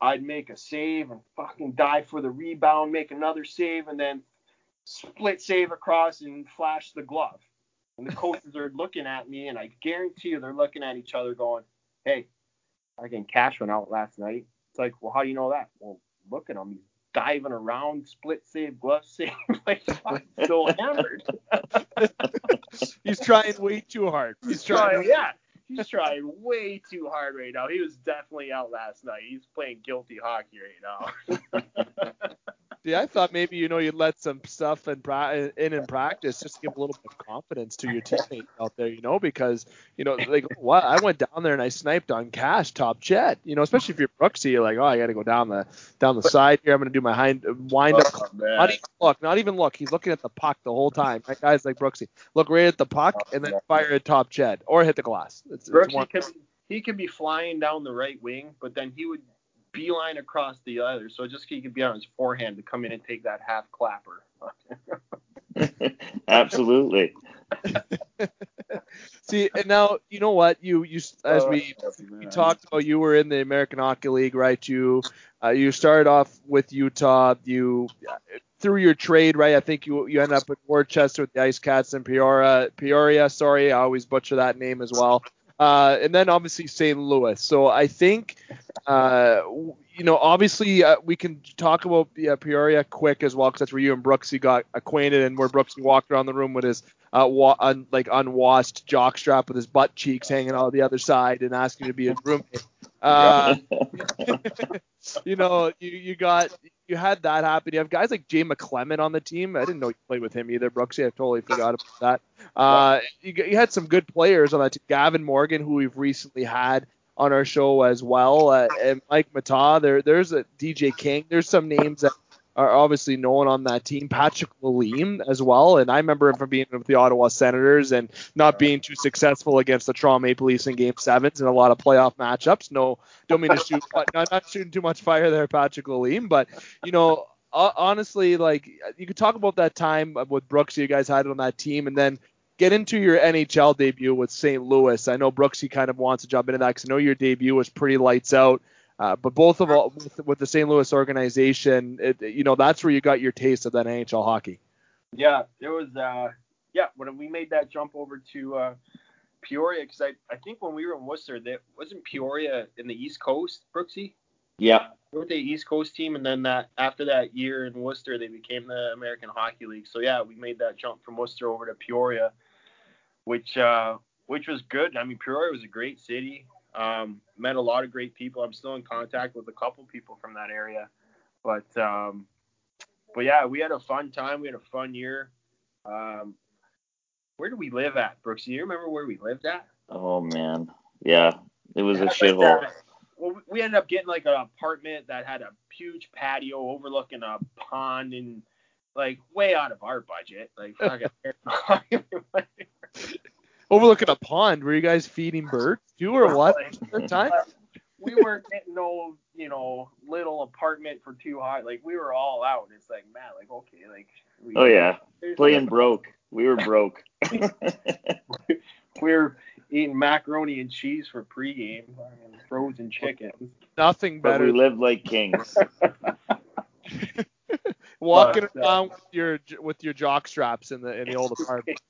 I'd make a save and fucking dive for the rebound, make another save, and then split save across and flash the glove. And the coaches are looking at me, and I guarantee you they're looking at each other going, "Hey, I can cash one out last night." It's like, well, how do you know that? Well, look at him. He's diving around, split save, glove save, like so hammered. He's trying way too hard. He's trying, yeah. He's trying way too hard right now. He was definitely out last night. He's playing guilty hockey right now. Yeah, I thought maybe you know you'd let some stuff in, pra- in in practice just to give a little bit of confidence to your teammates out there, you know, because you know like what I went down there and I sniped on cash top jet, you know, especially if you're Brooksy, you're like, oh, I got to go down the down the side here. I'm gonna do my hind wind up. Oh, not even look, not even look. He's looking at the puck the whole time. Right, guys like Brooksy, look right at the puck and then fire at top jet or hit the glass. It's, Brooksy it's can, he could be flying down the right wing, but then he would beeline across the other, so just he could be on his forehand to come in and take that half clapper. Absolutely. See, and now you know what you you as we Uh, we talked about you were in the American Hockey League, right? You uh, you started off with Utah. You through your trade, right? I think you you ended up in Worcester with the Ice Cats and Peoria. Peoria, sorry, I always butcher that name as well. Uh, and then obviously St. Louis. So I think, uh, you know, obviously uh, we can talk about Peoria quick as well because that's where you and Brooksy got acquainted and where Brooksy walked around the room with his uh, wa- un- like unwashed jockstrap with his butt cheeks hanging out the other side and asking to be his roommate. Uh, you know, you, you got you had that happen. You have guys like Jay McClement on the team. I didn't know you played with him either, Brooksy. I totally forgot about that. Uh, you, you had some good players on that team. Gavin Morgan, who we've recently had on our show as well, uh, and Mike Mata. There, there's a DJ King. There's some names that obviously known on that team. Patrick Lalime as well, and I remember him from being with the Ottawa Senators and not being too successful against the Toronto Maple Leafs in Game Sevens and a lot of playoff matchups. No, don't mean to shoot, not, not shooting too much fire there, Patrick Lalime, but you know. Honestly, like you could talk about that time with Brooks, you guys had on that team, and then get into your NHL debut with St. Louis. I know Brooksy kind of wants to jump into that because I know your debut was pretty lights out. Uh, but both of all with, with, the St. Louis organization, it, you know, that's where you got your taste of that NHL hockey. Yeah, it was. Uh, yeah, when we made that jump over to uh, Peoria, because I, I think when we were in Worcester, that wasn't Peoria in the East Coast, Brooksy. Yeah. They were the East Coast team, and then that after that year in Worcester, they became the American Hockey League. So yeah, we made that jump from Worcester over to Peoria, which uh, which was good. I mean, Peoria was a great city. Um, met a lot of great people. I'm still in contact with a couple people from that area, but um, but yeah, we had a fun time. We had a fun year. Um, where do we live at, Brooks? Do you remember where we lived at? Oh man, yeah, it was Yeah, a shithole. well, we ended up getting like an apartment that had a huge patio overlooking a pond and like way out of our budget. Like fucking Overlooking a pond, were you guys feeding birds too, or what? At the time? we weren't getting no, you know, little apartment for too high. Like we were all out. It's like, man, like okay, like. We, Oh yeah, there's- playing broke. We were broke. We were eating macaroni and cheese for pregame and frozen chickens. Nothing better. but we lived like kings. walking but, uh, around with your with your jock straps in the in the old apartment.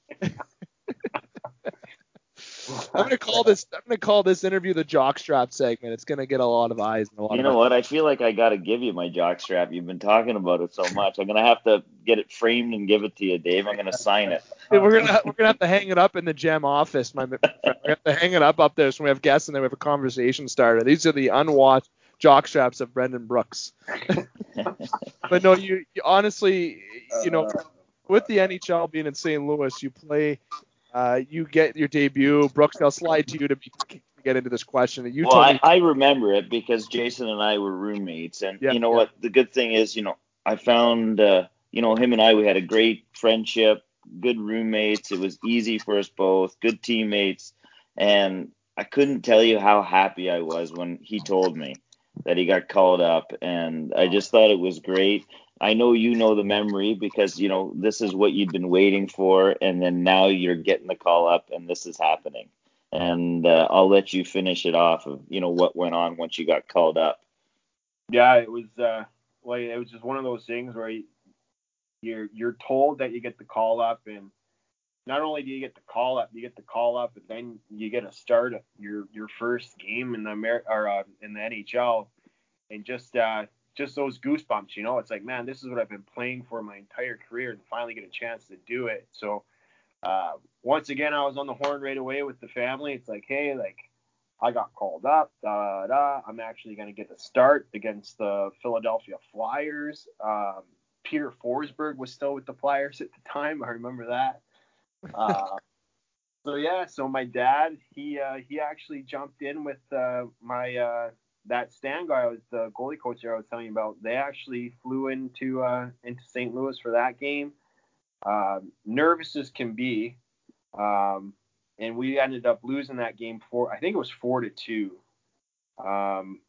I'm gonna call this I'm gonna call this interview the jockstrap segment. It's gonna get a lot of eyes and a lot You of know what? I feel like I got to give you my jockstrap. You've been talking about it so much. I'm gonna have to get it framed and give it to you, Dave. I'm gonna sign it. We're gonna we're gonna have to hang it up in the gem office, my friend. We have to hang it up up there so we have guests and then we have a conversation starter. These are the unwatched jockstraps of Brendan Brooks. but no, you, you honestly, you know, uh. with the NHL being in St. Louis, you play, uh, you get your debut. Brooks, I'll slide to you to, be, to get into this question. You well, told I, me, I remember it because Jason and I were roommates, and Yeah, you know yeah. what? The good thing is, you know, I found, uh, you know, him and I, we had a great friendship, good roommates. It was easy for us both, good teammates, and I couldn't tell you how happy I was when he told me that he got called up, and I just thought it was great. I know you know the memory because you know this is what you'd been waiting for, and then now you're getting the call up, and this is happening and uh, I'll let you finish it off of you know what went on once you got called up. Yeah, it was uh like it was just one of those things where you, you're you're told that you get the call up and not only do you get the call up, you get the call up, and then you get a start your your first game in the Amer- or uh, in the NHL, and just uh just those goosebumps, you know, it's like man, this is what I've been playing for my entire career, and finally get a chance to do it. So uh, once again, I was on the horn right away with the family. It's like, hey, like I got called up. Da, da. I'm actually going to get the start against the Philadelphia Flyers. Um, Peter Forsberg was still with the Flyers at the time. I remember that. Uh, so yeah, so my dad, he uh, he actually jumped in with uh, my uh, that stand guy, was the goalie coach there I was telling you about. They actually flew into uh, into St. Louis for that game. Um, nervous as can be. Um, and we ended up losing that game four. I think it was four to two. Um,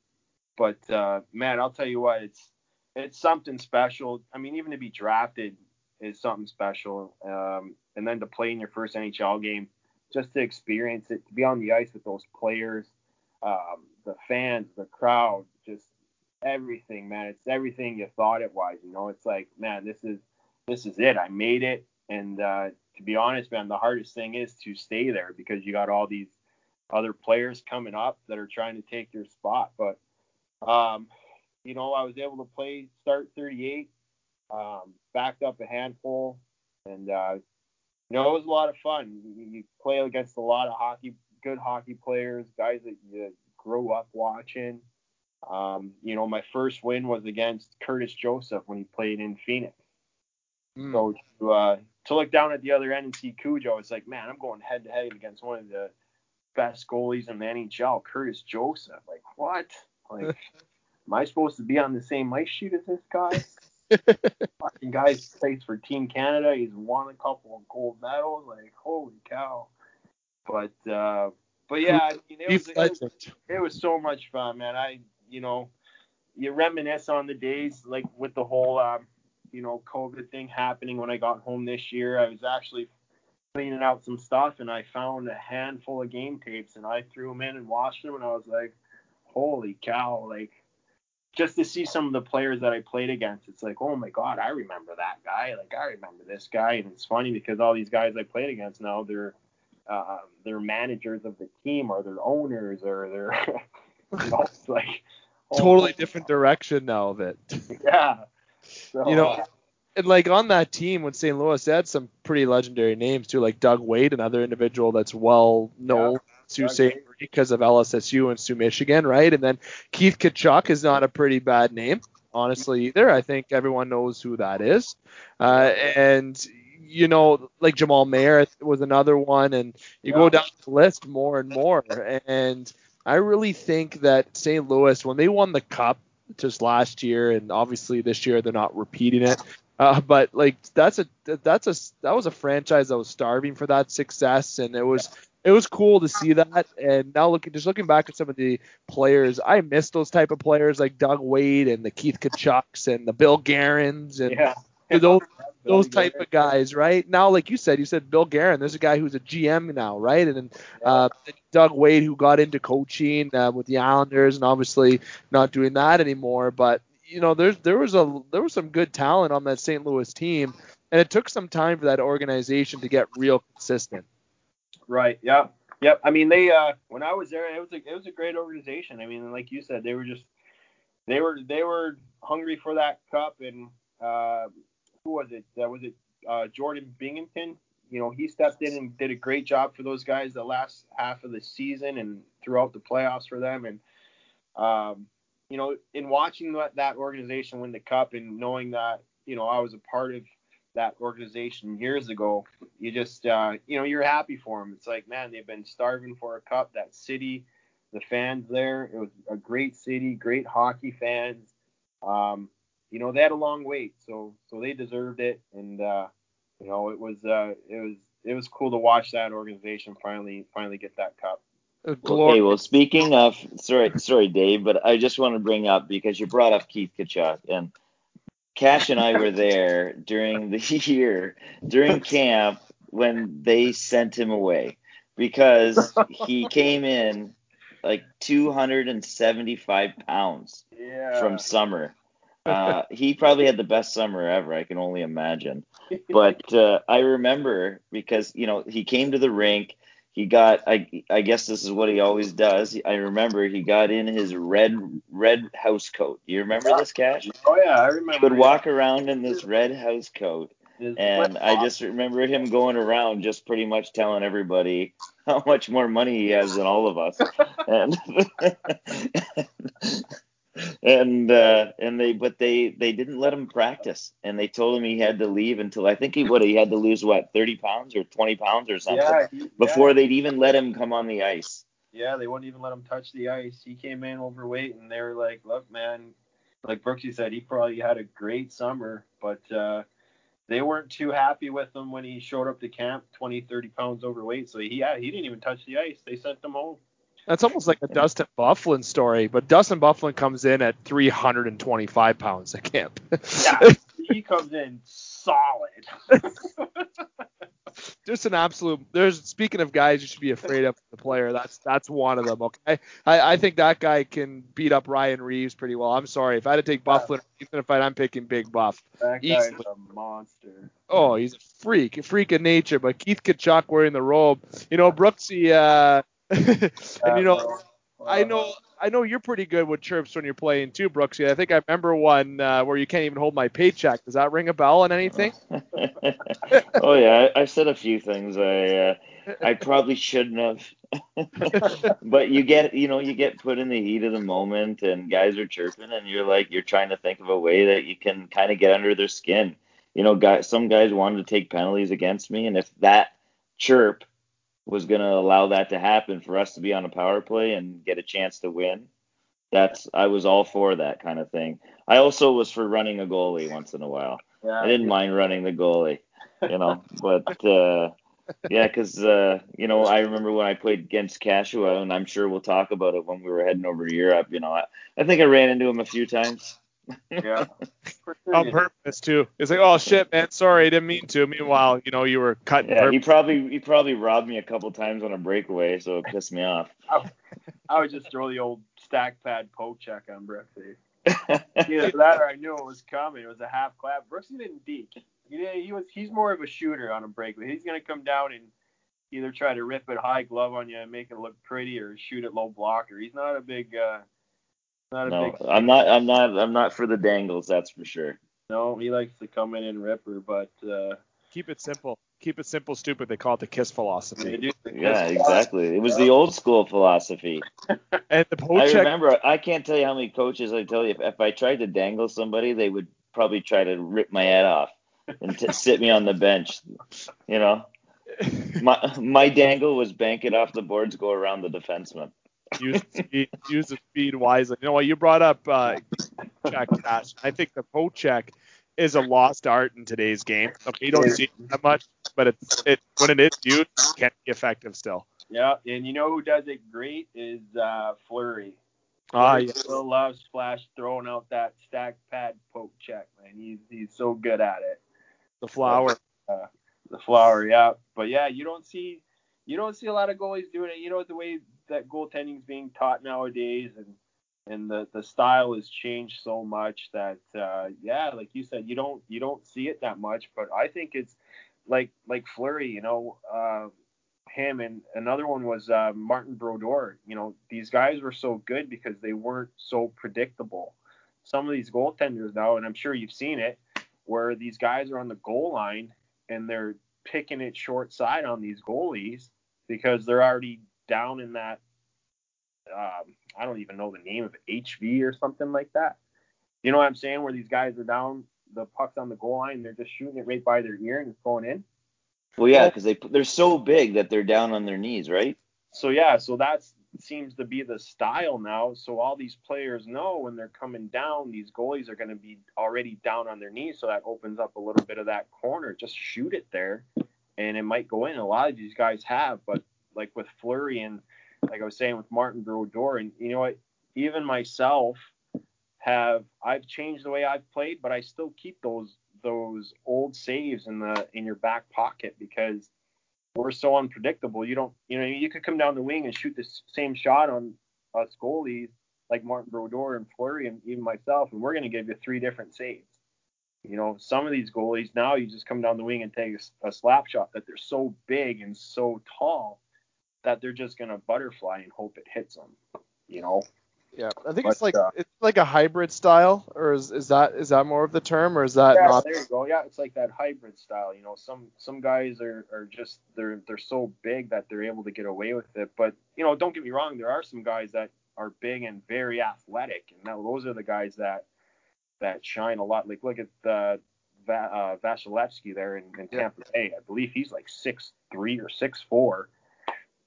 but uh, man, I'll tell you what, it's it's something special. I mean, even to be drafted is something special, um, and then to play in your first NHL game, just to experience it, to be on the ice with those players, um, the fans, the crowd, just everything, man. It's everything you thought it was. You know, it's like, man, this is this is it. I made it. And uh, to be honest, man, the hardest thing is to stay there because you got all these other players coming up that are trying to take your spot. But um, you know, I was able to play start 38, um, backed up a handful, and uh, you know, it was a lot of fun. You, you play against a lot of hockey, good hockey players, guys that you grow up watching. Um, you know, my first win was against Curtis Joseph when he played in Phoenix. Mm. So to, uh, to look down at the other end and see Cujo, it's like, man, I'm going head to head against one of the best goalies in the NHL, Curtis Joseph. Like, what? Like, am I supposed to be on the same ice sheet as this guy? Fucking guy plays for Team Canada. He's won a couple of gold medals. Like, holy cow! But, uh, but yeah, I mean, it was, it was, it was so much fun, man. I you know, you reminisce on the days like with the whole, um, you know, COVID thing happening when I got home this year. I was actually cleaning out some stuff and I found a handful of game tapes and I threw them in and watched them and I was like, holy cow, like just to see some of the players that I played against, it's like, oh my god, I remember that guy. Like I remember this guy, and it's funny because all these guys I played against now, they're uh, they're managers of the team or they're owners or they're you know, like totally different direction now of it. Yeah. So, you know, uh, and like on that team with St. Louis, they had some pretty legendary names too, like Doug Weight, another individual that's well known yeah, to St. because of LSSU and Sault Michigan, right? And then Keith Tkachuk is not a pretty bad name, honestly, either. I think everyone knows who that is. Uh, and you know, like Jamal Mayer was another one, and you yeah. go down the list more and more, and I really think that St. Louis, when they won the cup just last year, and obviously this year they're not repeating it, uh, but like that's a that's a that was a franchise that was starving for that success, and it was it was cool to see that. And now looking just looking back at some of the players, I miss those type of players like Doug Weight and the Keith Tkachuks and the Bill Guerins and yeah. those those type of guys, right? Now, like you said, you said Bill Guerin. There's a guy who's a GM now, right? And then uh, Doug Weight, who got into coaching uh, with the Islanders, and obviously not doing that anymore. But you know, there's there was a there was some good talent on that St. Louis team, and it took some time for that organization to get real consistent. Right. Yeah. Yep. I mean, they uh, when I was there, it was a it was a great organization. I mean, like you said, they were just they were they were hungry for that cup and. Uh, who was it? Uh, was it uh, Jordan Binnington? You know, he stepped in and did a great job for those guys the last half of the season and throughout the playoffs for them. And um, you know, in watching that, that organization win the cup and knowing that you know I was a part of that organization years ago, you just uh, you know you're happy for them. It's like man, they've been starving for a cup. That city, the fans there, it was a great city, great hockey fans. Um, you know they had a long wait, so so they deserved it, and uh, you know it was uh, it was it was cool to watch that organization finally finally get that cup. Okay, well, speaking of, sorry, sorry, Dave, but I just want to bring up because you brought up Keith Tkachuk and Cash and I were there during the year during camp when they sent him away because he came in like 275 pounds yeah. from summer uh, he probably had the best summer ever. I can only imagine. But uh, I remember because you know he came to the rink. He got I I guess this is what he always does. I remember he got in his red red house coat. Do you remember this, Cash? Oh yeah, I remember. He would walk around in this red house coat. And I just remember him going around just pretty much telling everybody how much more money he has than all of us. and and uh, and they but they they didn't let him practice and they told him he had to leave until I think he would he had to lose what 30 pounds or 20 pounds or something yeah, he, before yeah. they'd even let him come on the ice. Yeah, they wouldn't even let him touch the ice. He came in overweight and they were like, "Look, man, like Brooksy said, he probably had a great summer, but uh, they weren't too happy with him when he showed up to camp 20, 30 pounds overweight. So he he didn't even touch the ice. They sent him home. That's almost like a Dustin Byfuglien story, but Dustin Byfuglien comes in at 325 pounds at camp. Yeah, he comes in solid. Just an absolute. There's speaking of guys you should be afraid of the player. That's that's one of them. Okay, I, I think that guy can beat up Ryan Reaves pretty well. I'm sorry if I had to take Byfuglien in a fight, I'm picking Big Buff. That guy's Easily. a monster. Oh, he's a freak, a freak of nature. But Keith Tkachuk wearing the robe, you know, Brooksy, uh, and you know, Uh, I know, I know you're pretty good with chirps when you're playing too, Brooksy. I think I remember one uh, where you can't even hold my paycheck. Does that ring a bell on anything? oh yeah, I, said a few things I uh, I probably shouldn't have. but you get you know you get put in the heat of the moment and guys are chirping and you're like you're trying to think of a way that you can kind of get under their skin. You know, guys some guys wanted to take penalties against me and if that chirp was going to allow that to happen for us to be on a power play and get a chance to win, that's I was all for that kind of thing. I also was for running a goalie once in a while. yeah, I didn't mind running the goalie, you know, but uh, yeah, because uh, you know I remember when I played against Cashua, and I'm sure we'll talk about it when we were heading over to Europe. You know, I, I think I ran into him a few times. Yeah. On purpose too. It's like, oh shit, man, sorry, I didn't mean to. Meanwhile, you know, you were cutting. Yeah, he probably he probably robbed me a couple times on a breakaway, so it pissed me off. I would just throw the old stack pad poke check on Brooksy. Either that or I knew it was coming. It was a half clap. Brooksy didn't deke. He, did- he was he's more of a shooter on a breakaway. He's gonna come down and either try to rip it high glove on you and make it look pretty, or shoot it low blocker. He's not a big uh, not a no, big. I'm not I'm not I'm not for the dangles, that's for sure. No, he likes to come in and rip her, but uh, Keep it simple. Keep it simple, stupid. They call it the kiss they philosophy. do. Yeah, exactly. It was the old school philosophy. And the I Pochek, remember. I can't tell you how many coaches I tell you if, if I tried to dangle somebody, they would probably try to rip my head off and t- sit me on the bench. You know, my my dangle was bank it off the boards, go around the defenseman. Use the speed, use the speed wisely. You know what? You brought up uh, check cash. I think the poke check is a lost art in today's game. Okay, you don't see it that much, but it's it when it is used, it can be effective still. Yeah, and you know who does it great is uh, Fleury. Ah, yeah. still loves Splash throwing out that stack pad poke check, man. He's he's so good at it. the flower. The flower, yeah. But yeah, you don't see you don't see a lot of goalies doing it. You know the way that goaltending is being taught nowadays, and and the the style has changed so much that uh, yeah, like you said, you don't you don't see it that much. But I think it's like like Fleury, you know. Uh, him and another one was uh, Martin Brodeur. You know, these guys were so good because they weren't so predictable. Some of these goaltenders now, and I'm sure you've seen it, where these guys are on the goal line and they're picking it short side on these goalies because they're already down in that. Um, I don't even know the name of it, HV or something like that. You know what I'm saying? Where these guys are down, the puck's on the goal line, they're just shooting it right by their ear and it's going in. Well, yeah, because they they're so big that they're down on their knees, right? So yeah, so that seems to be the style now. So all these players know when they're coming down, these goalies are going to be already down on their knees. So that opens up a little bit of that corner. Just shoot it there, and it might go in. A lot of these guys have, but like with Fleury and like I was saying with Martin Brodeur, and you know what, even myself have I've changed the way I've played, but I still keep those those old saves in the in your back pocket because we're so unpredictable. You don't, you know, you could come down the wing and shoot the same shot on us goalies like Martin Brodeur and Fleury and even myself, and we're going to give you three different saves. You know, some of these goalies now you just come down the wing and take a slap shot that they're so big and so tall that they're just going to butterfly and hope it hits them. You know, Yeah, I think But, it's like uh, it's like a hybrid style, or is, is that is that more of the term, or is that yeah, not? there you go. Yeah, it's like that hybrid style. You know, some some guys are, are just they're they're so big that they're able to get away with it. But you know, don't get me wrong, there are some guys that are big and very athletic, and now those are the guys that that shine a lot. Like look at the Va- uh, Vasilevskiy there in, in Yeah. Tampa Bay. I believe he's like six three or six four,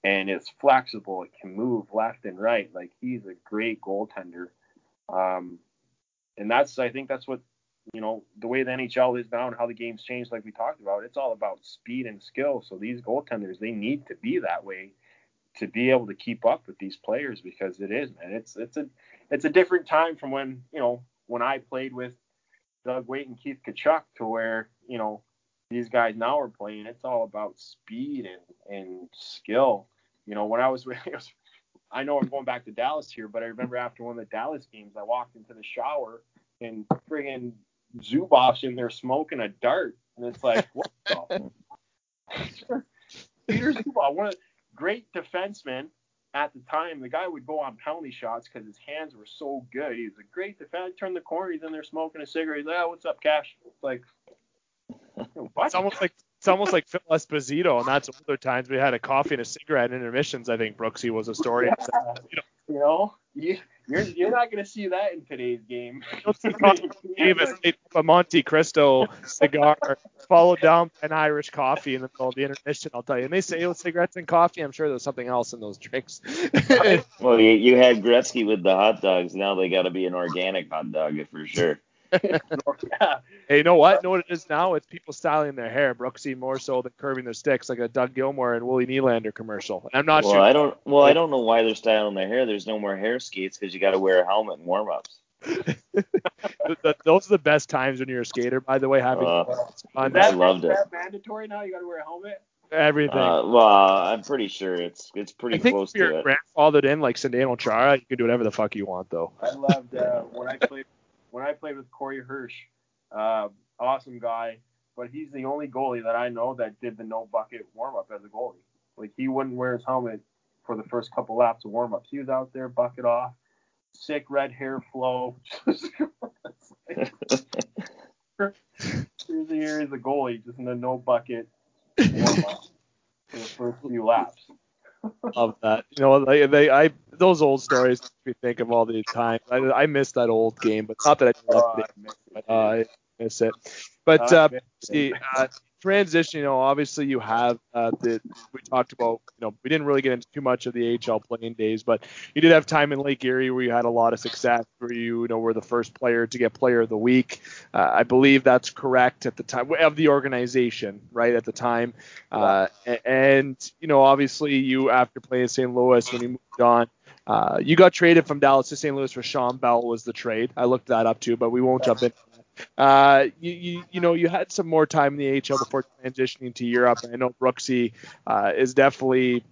and it's flexible. It can move left and right. Like he's a great goaltender. Um, and that's I think that's what you know the way the NHL is now and how the game's changed, like we talked about. It's all about speed and skill. So these goaltenders they need to be that way to be able to keep up with these players because it is, man. It's it's a it's a different time from when you know when I played with Doug Weight and Keith Tkachuk to where you know these guys now are playing. It's all about speed and and skill. You know, when I was with I know I'm going back to Dallas here, but I remember after one of the Dallas games, I walked into the shower and friggin' Zubov's in there smoking a dart, and it's like, what the? Peter Zubov, one of the great defensemen at the time. The guy would go on penalty shots because his hands were so good. He was a great defender. Turn the corner, he's in there smoking a cigarette. He's like, oh, what's up, Cash? It's like, what? It's almost like it's almost like Phil Esposito, and that's older times. We had a coffee and a cigarette in intermissions. I think Brooksy was a story. Yeah. You know, you, you're you're not going to see that in today's game. Davis a Monte Cristo cigar followed down by an Irish coffee in the middle of the intermission. I'll tell you. And they say with cigarettes and coffee. I'm sure there's something else in those drinks. well, you, you had Gretzky with the hot dogs. Now they got to be an organic hot dog for sure. Yeah. Hey, you know what? You know what it is now? It's people styling their hair, Brooksy, more so than curving their sticks, like a Doug Gilmour and Willie Nylander commercial. I'm not well, sure. I don't. Well, I don't know why they're styling their hair. There's no more hair skates because you got to wear a helmet in warm-ups. Those are the best times when you're a skater, by the way. Having uh, fun. That, I loved it. Is that mandatory now? You got to wear a helmet. Everything. Uh, well, I'm pretty sure it's it's pretty I think close if you're to it. grandfathered in like Zdeno Chara, you can do whatever the fuck you want, though. I loved uh, when I played when I played with Corey Hirsch. Uh, awesome guy, but he's the only goalie that I know that did the no bucket warm up as a goalie. Like he wouldn't wear his helmet for the first couple laps of warm ups. He was out there bucket off, sick red hair flow. Here's the year as a goalie, just in a no bucket warm up for the first few laps. Love that. You know, they, they, I, those old stories we think of all the time. I, I miss that old game, but not that I loved it. But, uh, I miss it. But uh, see, uh, transition, you know, obviously you have uh, the we talked about, you know, we didn't really get into too much of the AHL playing days, but you did have time in Lake Erie where you had a lot of success, where you, you know, were the first player to get Player of the Week. Uh, I believe that's correct at the time of the organization, right at the time. Uh, and you know, obviously you after playing St. Louis when you moved on. Uh, you got traded from Dallas to St. Louis for Sean Bell was the trade. I looked that up too, but we won't jump into uh, you, you, you know, you had some more time in the AHL before transitioning to Europe. I know Brooksy uh, is definitely,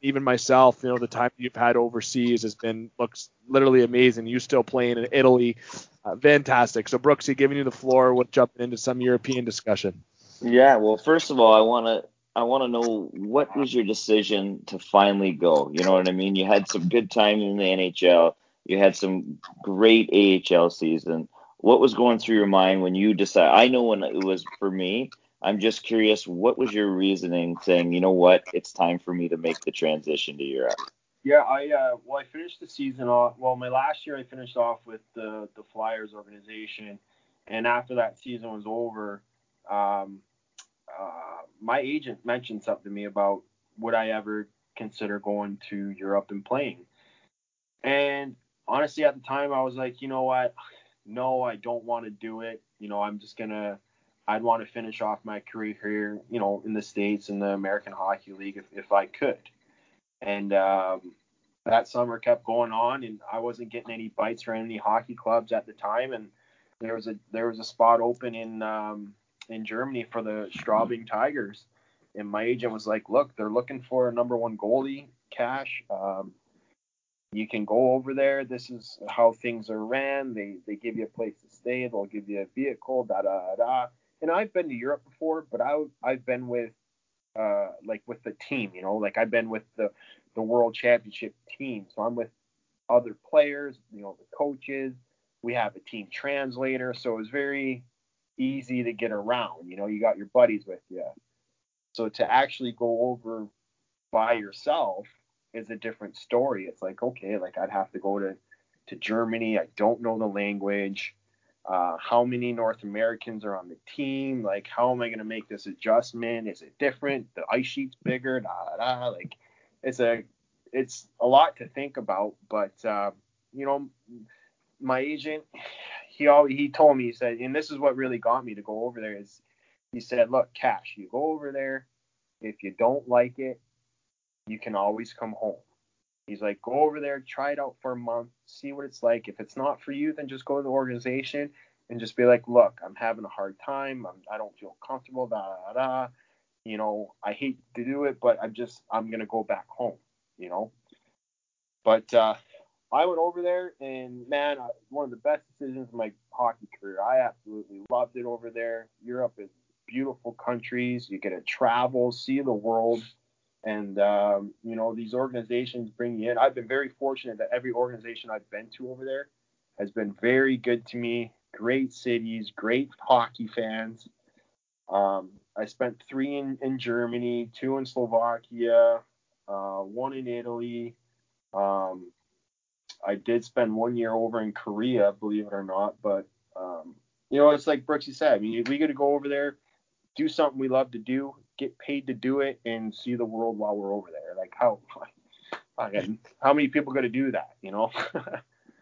even myself, you know, the time you've had overseas has been looks literally amazing. You still playing in Italy, uh, fantastic. So Brooksy, giving you the floor, we'll jump into some European discussion. Yeah, well, first of all, I want to I want to know what was your decision to finally go. You know what I mean? You had some good time in the NHL. You had some great AHL season what was going through your mind when you decided? I know when it was for me. I'm just curious, what was your reasoning saying, you know what, it's time for me to make the transition to Europe? Yeah, I uh, well, I finished the season off. Well, my last year I finished off with the the Flyers organization, and after that season was over, um, uh, my agent mentioned something to me about would I ever consider going to Europe and playing. And honestly, at the time, I was like, you know what, no, I don't want to do it. You know, I'm just gonna I'd want to finish off my career here, you know, in the States in the American Hockey League if, if I could. And um, that summer kept going on, and I wasn't getting any bites from any hockey clubs at the time. And there was a there was a spot open in um, in Germany for the Straubing Tigers, and my agent was like, "Look, they're looking for a number one goalie, cash. Um, you can go over there. This is how things are ran. They they give you a place to stay. They'll give you a vehicle. Da da da. And I've been to Europe before, but I I've been with uh like with the team. You know, like I've been with the the World Championship team. So I'm with other players. You know, the coaches. We have a team translator. So it's very easy to get around. You know, you got your buddies with you. So to actually go over by yourself is a different story. It's like, okay, like I'd have to go to, to Germany. I don't know the language. Uh, how many North Americans are on the team? Like, how am I going to make this adjustment? Is it different? The ice sheet's bigger. Da, da, da. Like, it's a, it's a lot to think about. But uh, you know, my agent, he always, he told me he said, and this is what really got me to go over there is, he said, look, Cash, you go over there. If you don't like it, you can always come home. He's like, go over there, try it out for a month, see what it's like. If it's not for you, then just go to the organization and just be like, look, I'm having a hard time. I'm, I don't feel comfortable. Da da da. You know, I hate to do it, but I'm just I'm gonna go back home. You know. But uh, I went over there, and man, one of the best decisions of my hockey career. I absolutely loved it over there. Europe is beautiful countries. You get to travel, see the world, and um, you know these organizations bring you in. I've been very fortunate that every organization I've been to over there has been very good to me. Great cities, great hockey fans. Um, I spent three in, in Germany, two in Slovakia, uh, one in Italy. Um, I did spend one year over in Korea, believe it or not. But um, you know, it's like Brooksy said. I mean, we got to go over there, do something we love to do, get paid to do it, and see the world while we're over there. Like how, how many people going to do that? You know.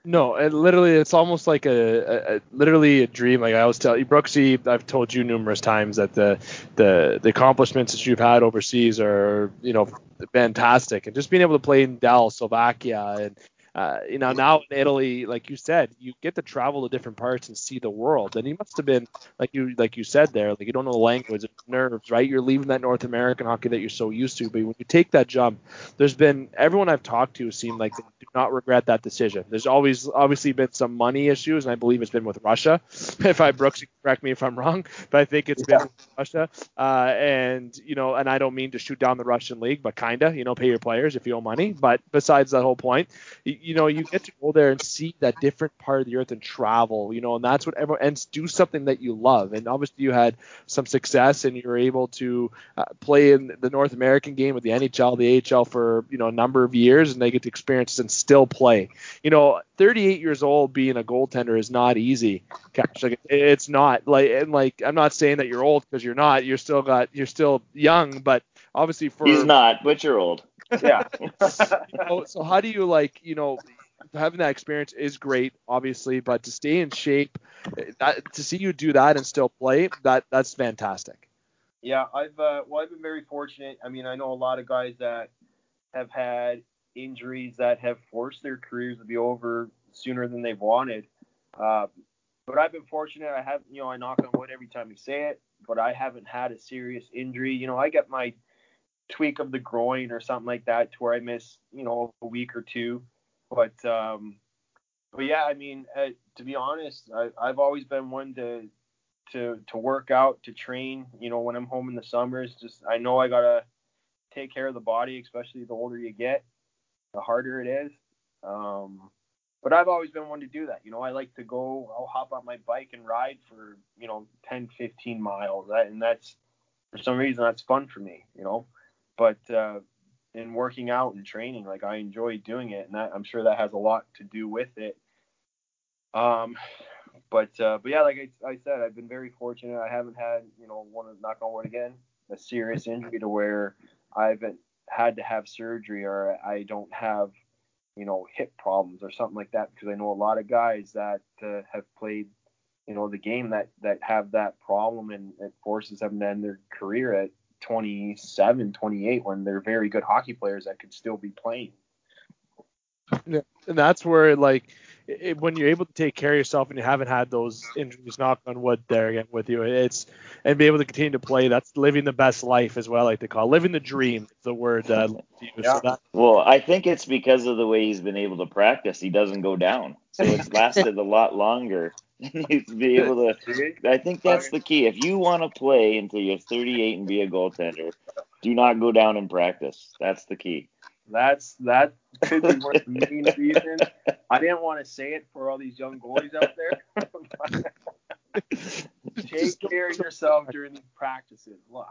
No, and literally, it's almost like a, a, a, literally a dream. Like I always tell you, Brooksy, I've told you numerous times that the the the accomplishments that you've had overseas are you know fantastic, and just being able to play in Dell, Slovakia, and uh, you know, now in Italy, like you said, you get to travel to different parts and see the world. And he must have been, like you, like you said there, like you don't know the language, nerves, right? You're leaving that North American hockey that you're so used to. But when you take that jump, there's been everyone I've talked to seemed like they do not regret that decision. There's always obviously been some money issues, and I believe it's been with Russia. if I Brooks, correct me if I'm wrong, but I think it's yeah. been with Russia. Uh, and you know, and I don't mean to shoot down the Russian league, but kinda, you know, pay your players if you owe money. But besides that whole point you know, you get to go there and see that different part of the earth and travel, you know, and that's what everyone and do something that you love. And obviously, you had some success and you were able to uh, play in the North American game with the NHL, the AHL for you know a number of years, and they get to experience and still play. You know, 38 years old being a goaltender is not easy. Cash. Like, it's not like and like I'm not saying that you're old because you're not. You're still got you're still young, but obviously for he's not, but you're old yeah. you know, so how do you like, you know, having that experience is great, obviously, but to stay in shape, that, to see you do that and still play, that that's fantastic. Yeah, I've uh, well, I've been very fortunate. I mean, I know a lot of guys that have had injuries that have forced their careers to be over sooner than they've wanted. Uh, but I've been fortunate. I have, you know, I knock on wood every time we say it, but I haven't had a serious injury. You know, I get my tweak of the groin or something like that to where I miss, you know, a week or two. But um, but yeah, I mean, uh, to be honest, I, I've always been one to to to work out, to train. You know, when I'm home in the summers, just I know I gotta take care of the body, especially the older you get, the harder it is. Um, but I've always been one to do that. You know, I like to go, I'll hop on my bike and ride for, you know, 10, 15 miles. and that's, for some reason, that's fun for me, you know but uh, in working out and training, like I enjoy doing it, and that, I'm sure that has a lot to do with it. Um, but uh, but yeah, like I, I, said, I've been very fortunate. I haven't had you know one of knock on wood again a serious injury to where I haven't had to have surgery or I don't have you know hip problems or something like that because I know a lot of guys that uh, have played you know the game that that have that problem and it forces them to end their career at 27, 28 when they're very good hockey players that could still be playing. Yeah, and that's where like it, when you're able to take care of yourself and you haven't had those injuries, knock on wood, there again with you, it's and be able to continue to play. That's living the best life, as well, I like to call it. living the dream. The word uh, yeah. So that, well, I think it's because of the way he's been able to practice. He doesn't go down, so it's lasted a lot longer. to be able to. I think that's the key. If you want to play until you're 38 and be a goaltender, do not go down in practice. That's the key. That's that could be one of the main reasons. I didn't want to say it for all these young goalies out there. Take care of yourself during these practices. Look.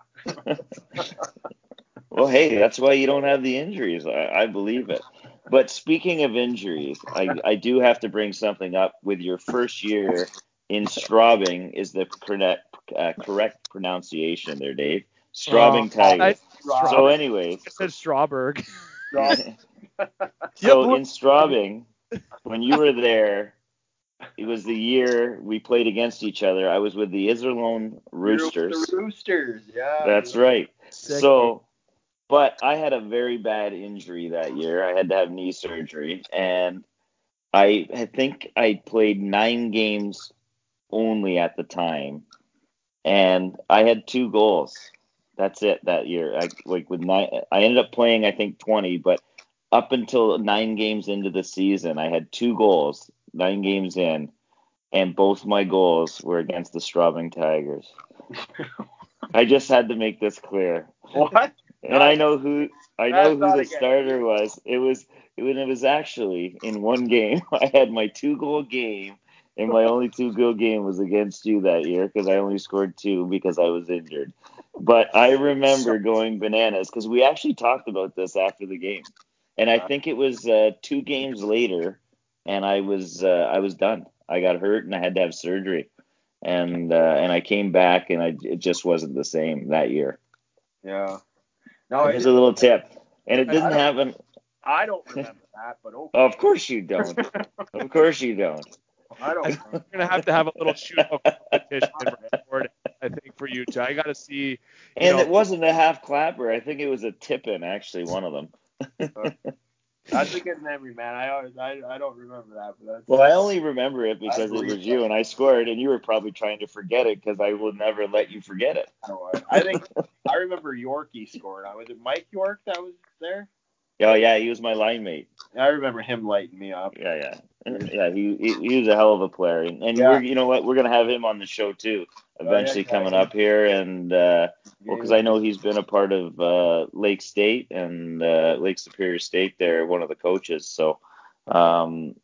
well, hey, that's why you don't have the injuries. I, I believe it. But speaking of injuries, I, I do have to bring something up. With your first year in Straubing, is the correct, uh, correct pronunciation there, Dave? Straubing oh, Tigers. So, anyways, I said Strawberg. so in Straubing, when you were there, it was the year we played against each other. I was with the Iserlohn Roosters. The Roosters, yeah. That's right. So but I had a very bad injury that year. I had to have knee surgery, and I, I think I played nine games only at the time, and I had two goals. That's it that year. I like with nine. I ended up playing I think 20, but up until nine games into the season, I had two goals. Nine games in, and both my goals were against the Straubing Tigers. I just had to make this clear. What? And I know who I know who the starter was. It was when it was actually in one game. I had my two goal game, and my only two goal game was against you that year because I only scored two because I was injured. But I remember going bananas because we actually talked about this after the game, and I think it was uh, two games later, and I was uh, I was done. I got hurt and I had to have surgery, and uh, and I came back and I it just wasn't the same that year. Yeah. No, Here's a little tip, and it I didn't don't- happen. I don't remember that, but okay. Of course you don't. Of course you don't. I don't. We're gonna have to have a little shootout competition record I think for you two. I gotta see. And know, it wasn't a half clapper. I think it was a tip in, actually, one of them. Uh, That's a good memory, man. I always, I, I don't remember that, but that's. Well, I only remember it because it was you and I scored, and you were probably trying to forget it because I will never let you forget it. I think I remember Yorkie scored. Was it Mike York that was there? Oh yeah, he was my line mate. I remember him lighting me up. Yeah, yeah, yeah. He he, he was a hell of a player, and, and Yeah. we're you know what we're gonna have him on the show too eventually yeah, coming yeah. up here, and uh, well, because I know he's been a part of uh, Lake State and uh, Lake Superior State. There, one of the coaches. So, um,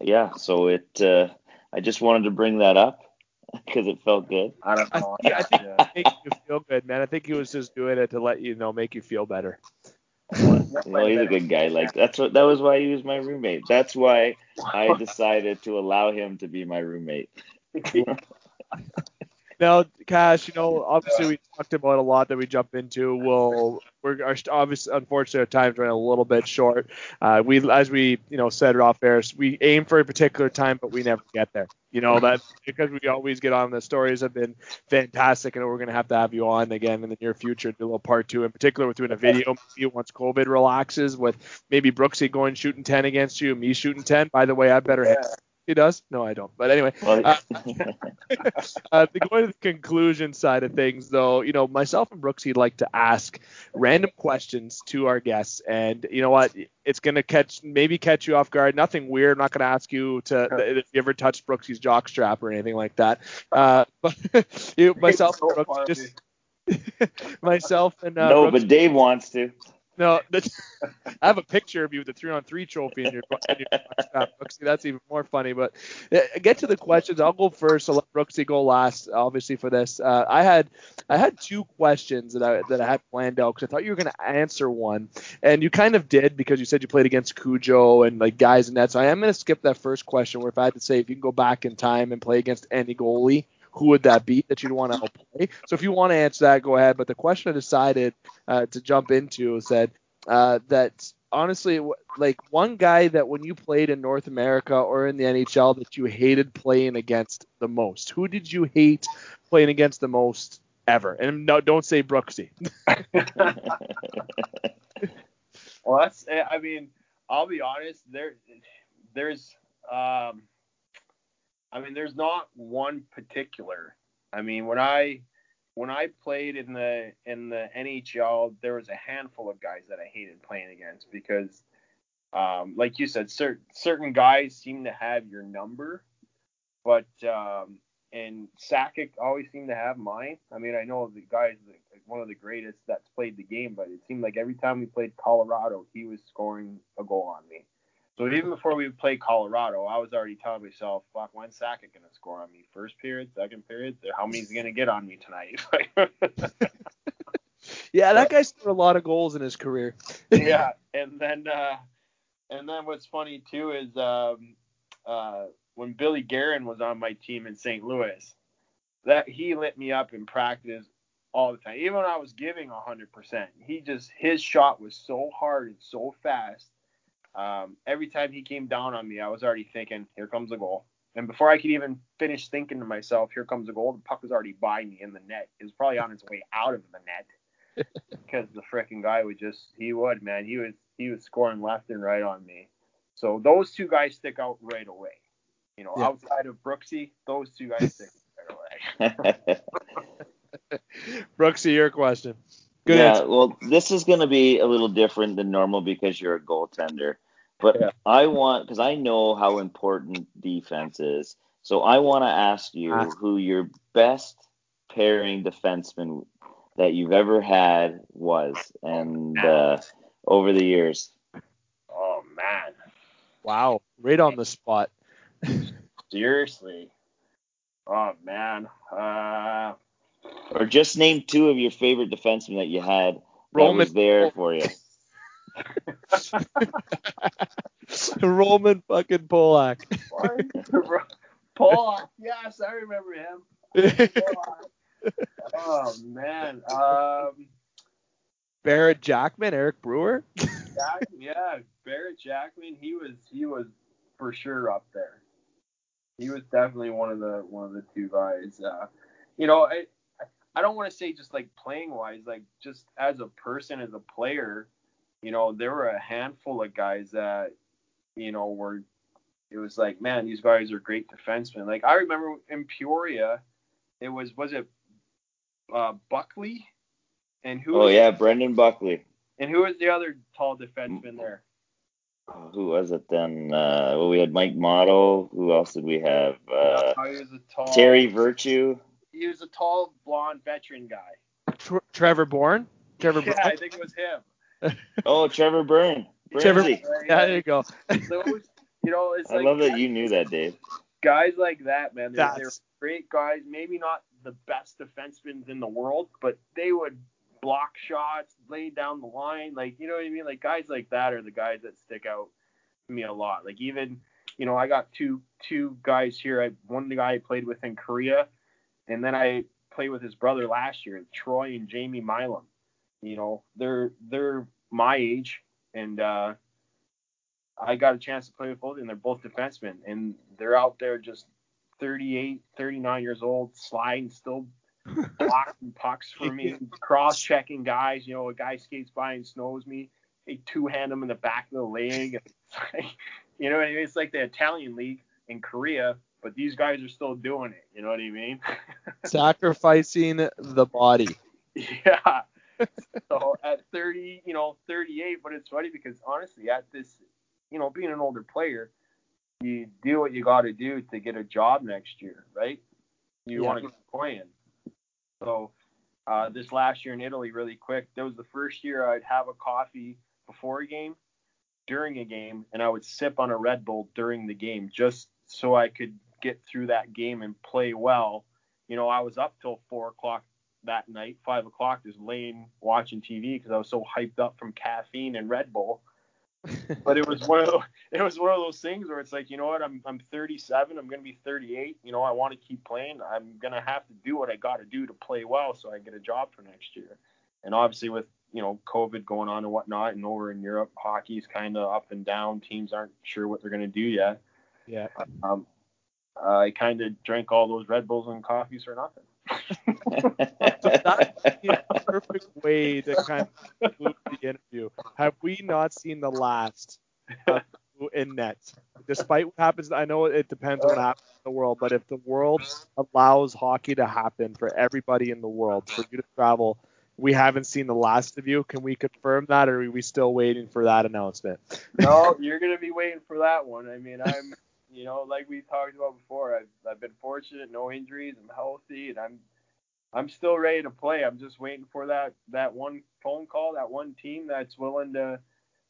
yeah. So it. Uh, I just wanted to bring that up because it felt good. I don't I know. think, I think Yeah. it makes you feel good, man. I think he was just doing it to let you know, make you feel better. Well, he's a good guy. Like that's what that was why he was my roommate. That's why I decided to allow him to be my roommate. Now, Cash, you know, obviously we talked about a lot that we jump into. We'll we're our, obviously unfortunately our time's running a little bit short. Uh, we as we you know said it off air, we aim for a particular time, but we never get there. You know that because we always get on. The stories have been fantastic, and we're gonna have to have you on again in the near future, do a little part two. In particular, we're doing a video maybe once COVID relaxes, with maybe Brooksy going shooting ten against you, me shooting ten. By the way, I better hit. He does? No, I don't. But anyway, uh, uh, to go to the conclusion side of things, though, you know, myself and Brooksy like to ask random questions to our guests, and you know what? It's gonna catch maybe catch you off guard. Nothing weird. I'm not gonna ask you to if you ever touched Brooksy's jock strap or anything like that. Uh, but you, myself, So and Brooksy, just myself and uh, no, Brooksy- but Dave wants to. No, I have a picture of you with the three on three trophy in your, in your Brooksy. That's even more funny. But uh, get to the questions. I'll go first. I'll let Brooksy go last, obviously for this. Uh, I had I had two questions that I that I had planned out because I thought you were going to answer one, and you kind of did because you said you played against Cujo and like guys in that. So I am going to skip that first question. Where if I had to say if you can go back in time and play against any goalie. Who would that be that you'd want to play? So if you want to answer that, go ahead. But the question I decided uh, to jump into said uh, that honestly, like one guy that when you played in North America or in the NHL that you hated playing against the most. Who did you hate playing against the most ever? And no, don't say Brooksy. Well, that's. I mean, I'll be honest. There, there's. Um, I mean, there's not one particular. I mean, when I when I played in the in the NHL, there was a handful of guys that I hated playing against because, um, like you said, certain certain guys seem to have your number, but um, and Sakic always seemed to have mine. I mean, I know the guy's the, one of the greatest that's played the game, but it seemed like every time we played Colorado, he was scoring a goal on me. So even before we played Colorado, I was already telling myself, "Fuck, when's Sakic gonna score on me? First period, second period? How many's he gonna get on me tonight?" Yeah, that guy scored a lot of goals in his career. yeah, and then uh, and then what's funny too is um, uh, when Billy Guerin was on my team in St. Louis, that he lit me up in practice all the time. Even when I was giving 100%, he just his shot was so hard and so fast. Um, every time he came down on me, I was already thinking, "Here comes a goal." And before I could even finish thinking to myself, "Here comes a goal," the puck was already by me in the net. It was probably on its way out of the net. because the freaking guy would just he would man he was he was scoring left and right on me. So those two guys stick out right away. You know, Yeah. outside of Brooksy, those two guys stick out right away. Brooksy, your question. Good yeah, answer. well, this is going to be a little different than normal because you're a goaltender. But Yeah. I want, because I know how important defense is. So I want to ask you Ask. who your best pairing defenseman that you've ever had was, and uh, over the years. Oh man, Wow, right on the spot. seriously. Oh man. Uh, Or just name two of your favorite defensemen that you had that Roman was there for you. Roman fucking Polak. Paul, yes, I remember him. Polak. Oh man. Um, Barrett Jackman, Eric Brewer. Jack, yeah, Barrett Jackman, he was he was for sure up there. He was definitely one of the one of the two guys. Uh, you know, I I don't want to say just like playing wise, like just as a person, as a player, you know, there were a handful of guys that, you know, were it was like, man, these guys are great defensemen. Like I remember in Peoria, it was was it uh, Buckley, and who Oh was, yeah, Brendan Buckley. and who was the other tall defenseman there? Oh, who was it then? Uh, well, we had Mike Motto. Who else did we have? Uh, Oh, tall. Terry Virtue. He was a tall, blonde veteran guy. Tr- Trevor Bourne. Trevor Yeah, I think it was him. Oh, Trevor Byrne. Trevor- Burnsy. Yeah, there you go. Those, you know, it's I like love that you knew that, Dave. guys like that, man. They're, they're great guys. Maybe not the best defensemen in the world, but they would block shots, lay down the line. Like, you know what I mean? Like guys like that are the guys that stick out to me a lot. Like even, you know, I got two two guys here. I one the guy I played with in Korea, and then I played with his brother last year, Troy and Jamie Milam. You know, they're they're my age, and uh, I got a chance to play with both, them. they're both defensemen, and they're out there just 38, 39 years old, sliding, still blocking pucks for me, cross checking guys. You know, a guy skates by and snows me, they two hand him in the back of the leg. It's like, you know what I mean? It's like the Italian league in Korea, but these guys are still doing it. You know what I mean? Sacrificing the body. Yeah. so at 30, you know, 38, but it's funny because honestly, at this, you know, being an older player, you do what you got to do to get a job next year, right? You Yeah. want to keep playing. So uh, this last year in Italy, really quick, that was the first year I'd have a coffee before a game, during a game, and I would sip on a Red Bull during the game just so I could get through that game and play well. You know, I was up till four o'clock that night, five o'clock, just laying watching TV because I was so hyped up from caffeine and Red Bull. But it was one of those, it was one of those things where it's like, you know what, I'm I'm 37, I'm gonna be 38. You know, I want to keep playing. I'm gonna have to do what I got to do to play well so I get a job for next year. And obviously with you know COVID going on and whatnot, and over in Europe, hockey's kind of up and down. Teams aren't sure what they're gonna do yet. Yeah. Um, I kind of drank all those Red Bulls and coffees for nothing. That's the perfect way to kind of conclude the interview. Have we not seen the last of in net? Despite what happens, I know it depends on what happens in the world, but if the world allows hockey to happen for everybody in the world, for you to travel, we haven't seen the last of you. Can we confirm that, or are we still waiting for that announcement? no, you're gonna be waiting for that one. I mean, I'm, you know, like we talked about before, I've, I've been fortunate, no injuries, I'm healthy, and I'm, I'm still ready to play. I'm just waiting for that, that one phone call, that one team that's willing to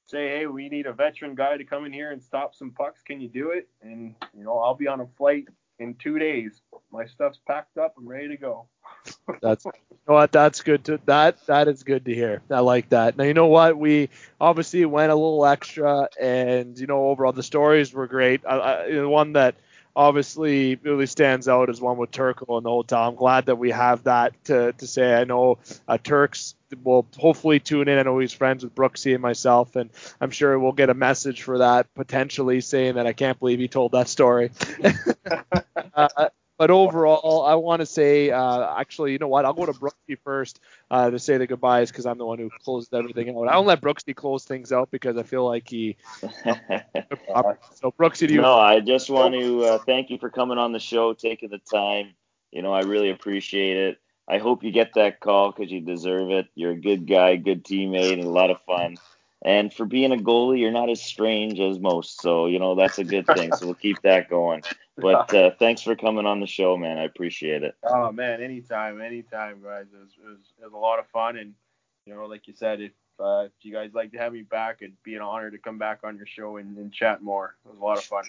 say, hey, we need a veteran guy to come in here and stop some pucks. Can you do it? And you know, I'll be on a flight in two days. My stuff's packed up. I'm ready to go. That's you know what that's good to that that is good to hear. I like that. Now you know what we obviously went a little extra, and you know overall the stories were great. I, I, the one that obviously really stands out is one with Turkle and the hotel. I'm glad that we have that to, to say. I know uh, Turks will hopefully tune in. I know he's friends with Brooksy and myself, and I'm sure we'll get a message for that potentially saying that I can't believe he told that story. uh, but overall, I want to say, uh, actually, you know what? I'll go to Brooksy first uh, to say the goodbyes because I'm the one who closed everything out. I don't let Brooksy close things out because I feel like he. so Brooksy, do you? No, I just want to uh, thank you for coming on the show, taking the time. You know, I really appreciate it. I hope you get that call because you deserve it. You're a good guy, good teammate, and a lot of fun. And for being a goalie, you're not as strange as most. So, you know, that's a good thing. So we'll keep that going. But uh, thanks for coming on the show, man. I appreciate it. Oh, man. Anytime, anytime, guys. It was, it was, it was a lot of fun. And, you know, like you said, if, uh, if you guys like to have me back, it'd be an honor to come back on your show and, and chat more. It was a lot of fun.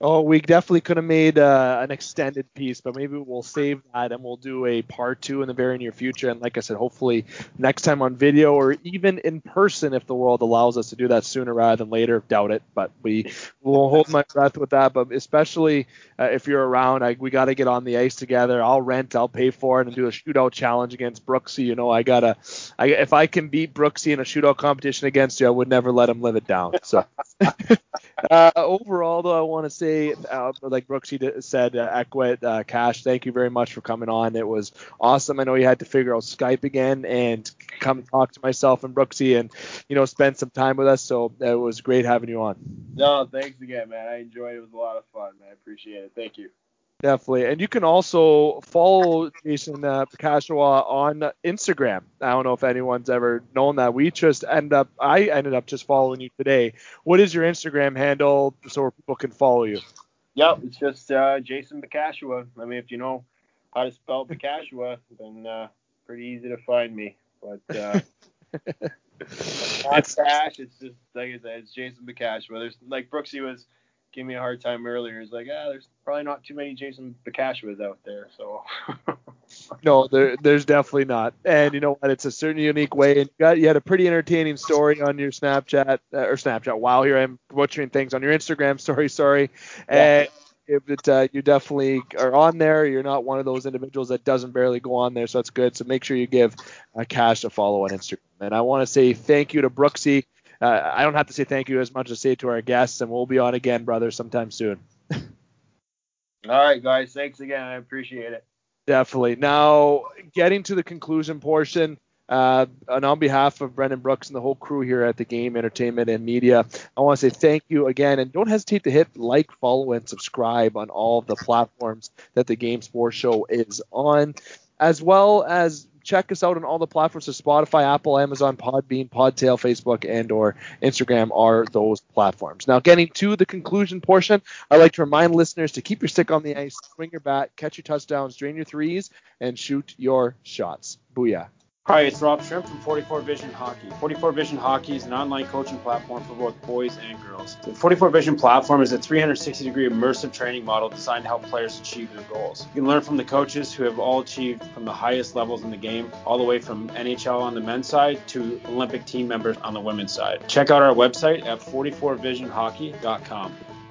Oh, we definitely could have made uh, an extended piece, but maybe we'll save that and we'll do a part two in the very near future. And like I said, hopefully next time on video or even in person if the world allows us to do that sooner rather than later. Doubt it, but we will hold my breath with that. But especially uh, if you're around, I, we got to get on the ice together. I'll rent, I'll pay for it, and do a shootout challenge against Brooksy. You know, I gotta, I, if I can beat Brooksy in a shootout competition against you, I would never let him live it down. So. uh, overall, though, I want to say, uh, like Brooksy said, uh, Equit, uh, Cash, thank you very much for coming on. It was awesome. I know you had to figure out Skype again and come talk to myself and Brooksy and, you know, spend some time with us. So it was great having you on. No, thanks again, man. I enjoyed it. It was a lot of fun, man. I appreciate it. Thank you. Definitely. And you can also follow Jason uh, Kashawa on Instagram. I don't know if anyone's ever known that. We just end up, I ended up just following you today. What is your Instagram handle so people can follow you? Yep, it's just uh, Jason Bacashihua. I mean, if you know how to spell Bacashihua, then uh, pretty easy to find me. But uh, not Cash. It's just like I said, it's Jason Bacashihua. There's like Brooksy was giving me a hard time earlier. He's like, ah, there's probably not too many Jason Bacashihuas out there. So. no, there, there's definitely not. And you know what? It's a certain unique way. And you got you had a pretty entertaining story on your Snapchat uh, or Snapchat. Wow, here I'm butchering things on your Instagram story. Sorry. And if it, uh, you definitely are on there, you're not one of those individuals that doesn't barely go on there, so that's good. So make sure you give uh, Cash a follow on Instagram. And I want to say thank you to Brooksy uh, I don't have to say thank you as much as say to our guests, and we'll be on again, brother, sometime soon. All right, guys. Thanks again. I appreciate it. Definitely. Now, getting to the conclusion portion, uh, and on behalf of Brendan Brooks and the whole crew here at the Game Entertainment and Media, I want to say thank you again, and don't hesitate to hit like, follow, and subscribe on all of the platforms that the Game Sports Show is on, as well as check us out on all the platforms of Spotify, Apple, Amazon, Podbean, Podtail, Facebook, and or Instagram are those platforms. Now, getting to the conclusion portion, I'd like to remind listeners to keep your stick on the ice, swing your bat, catch your touchdowns, drain your threes, and shoot your shots. Booyah. Hi, it's Rob Shrimp from 44 Vision Hockey. 44 Vision Hockey is an online coaching platform for both boys and girls. The 44 Vision platform is a 360 degree immersive training model designed to help players achieve their goals. You can learn from the coaches who have all achieved from the highest levels in the game, all the way from NHL on the men's side to Olympic team members on the women's side. Check out our website at 44visionhockey.com.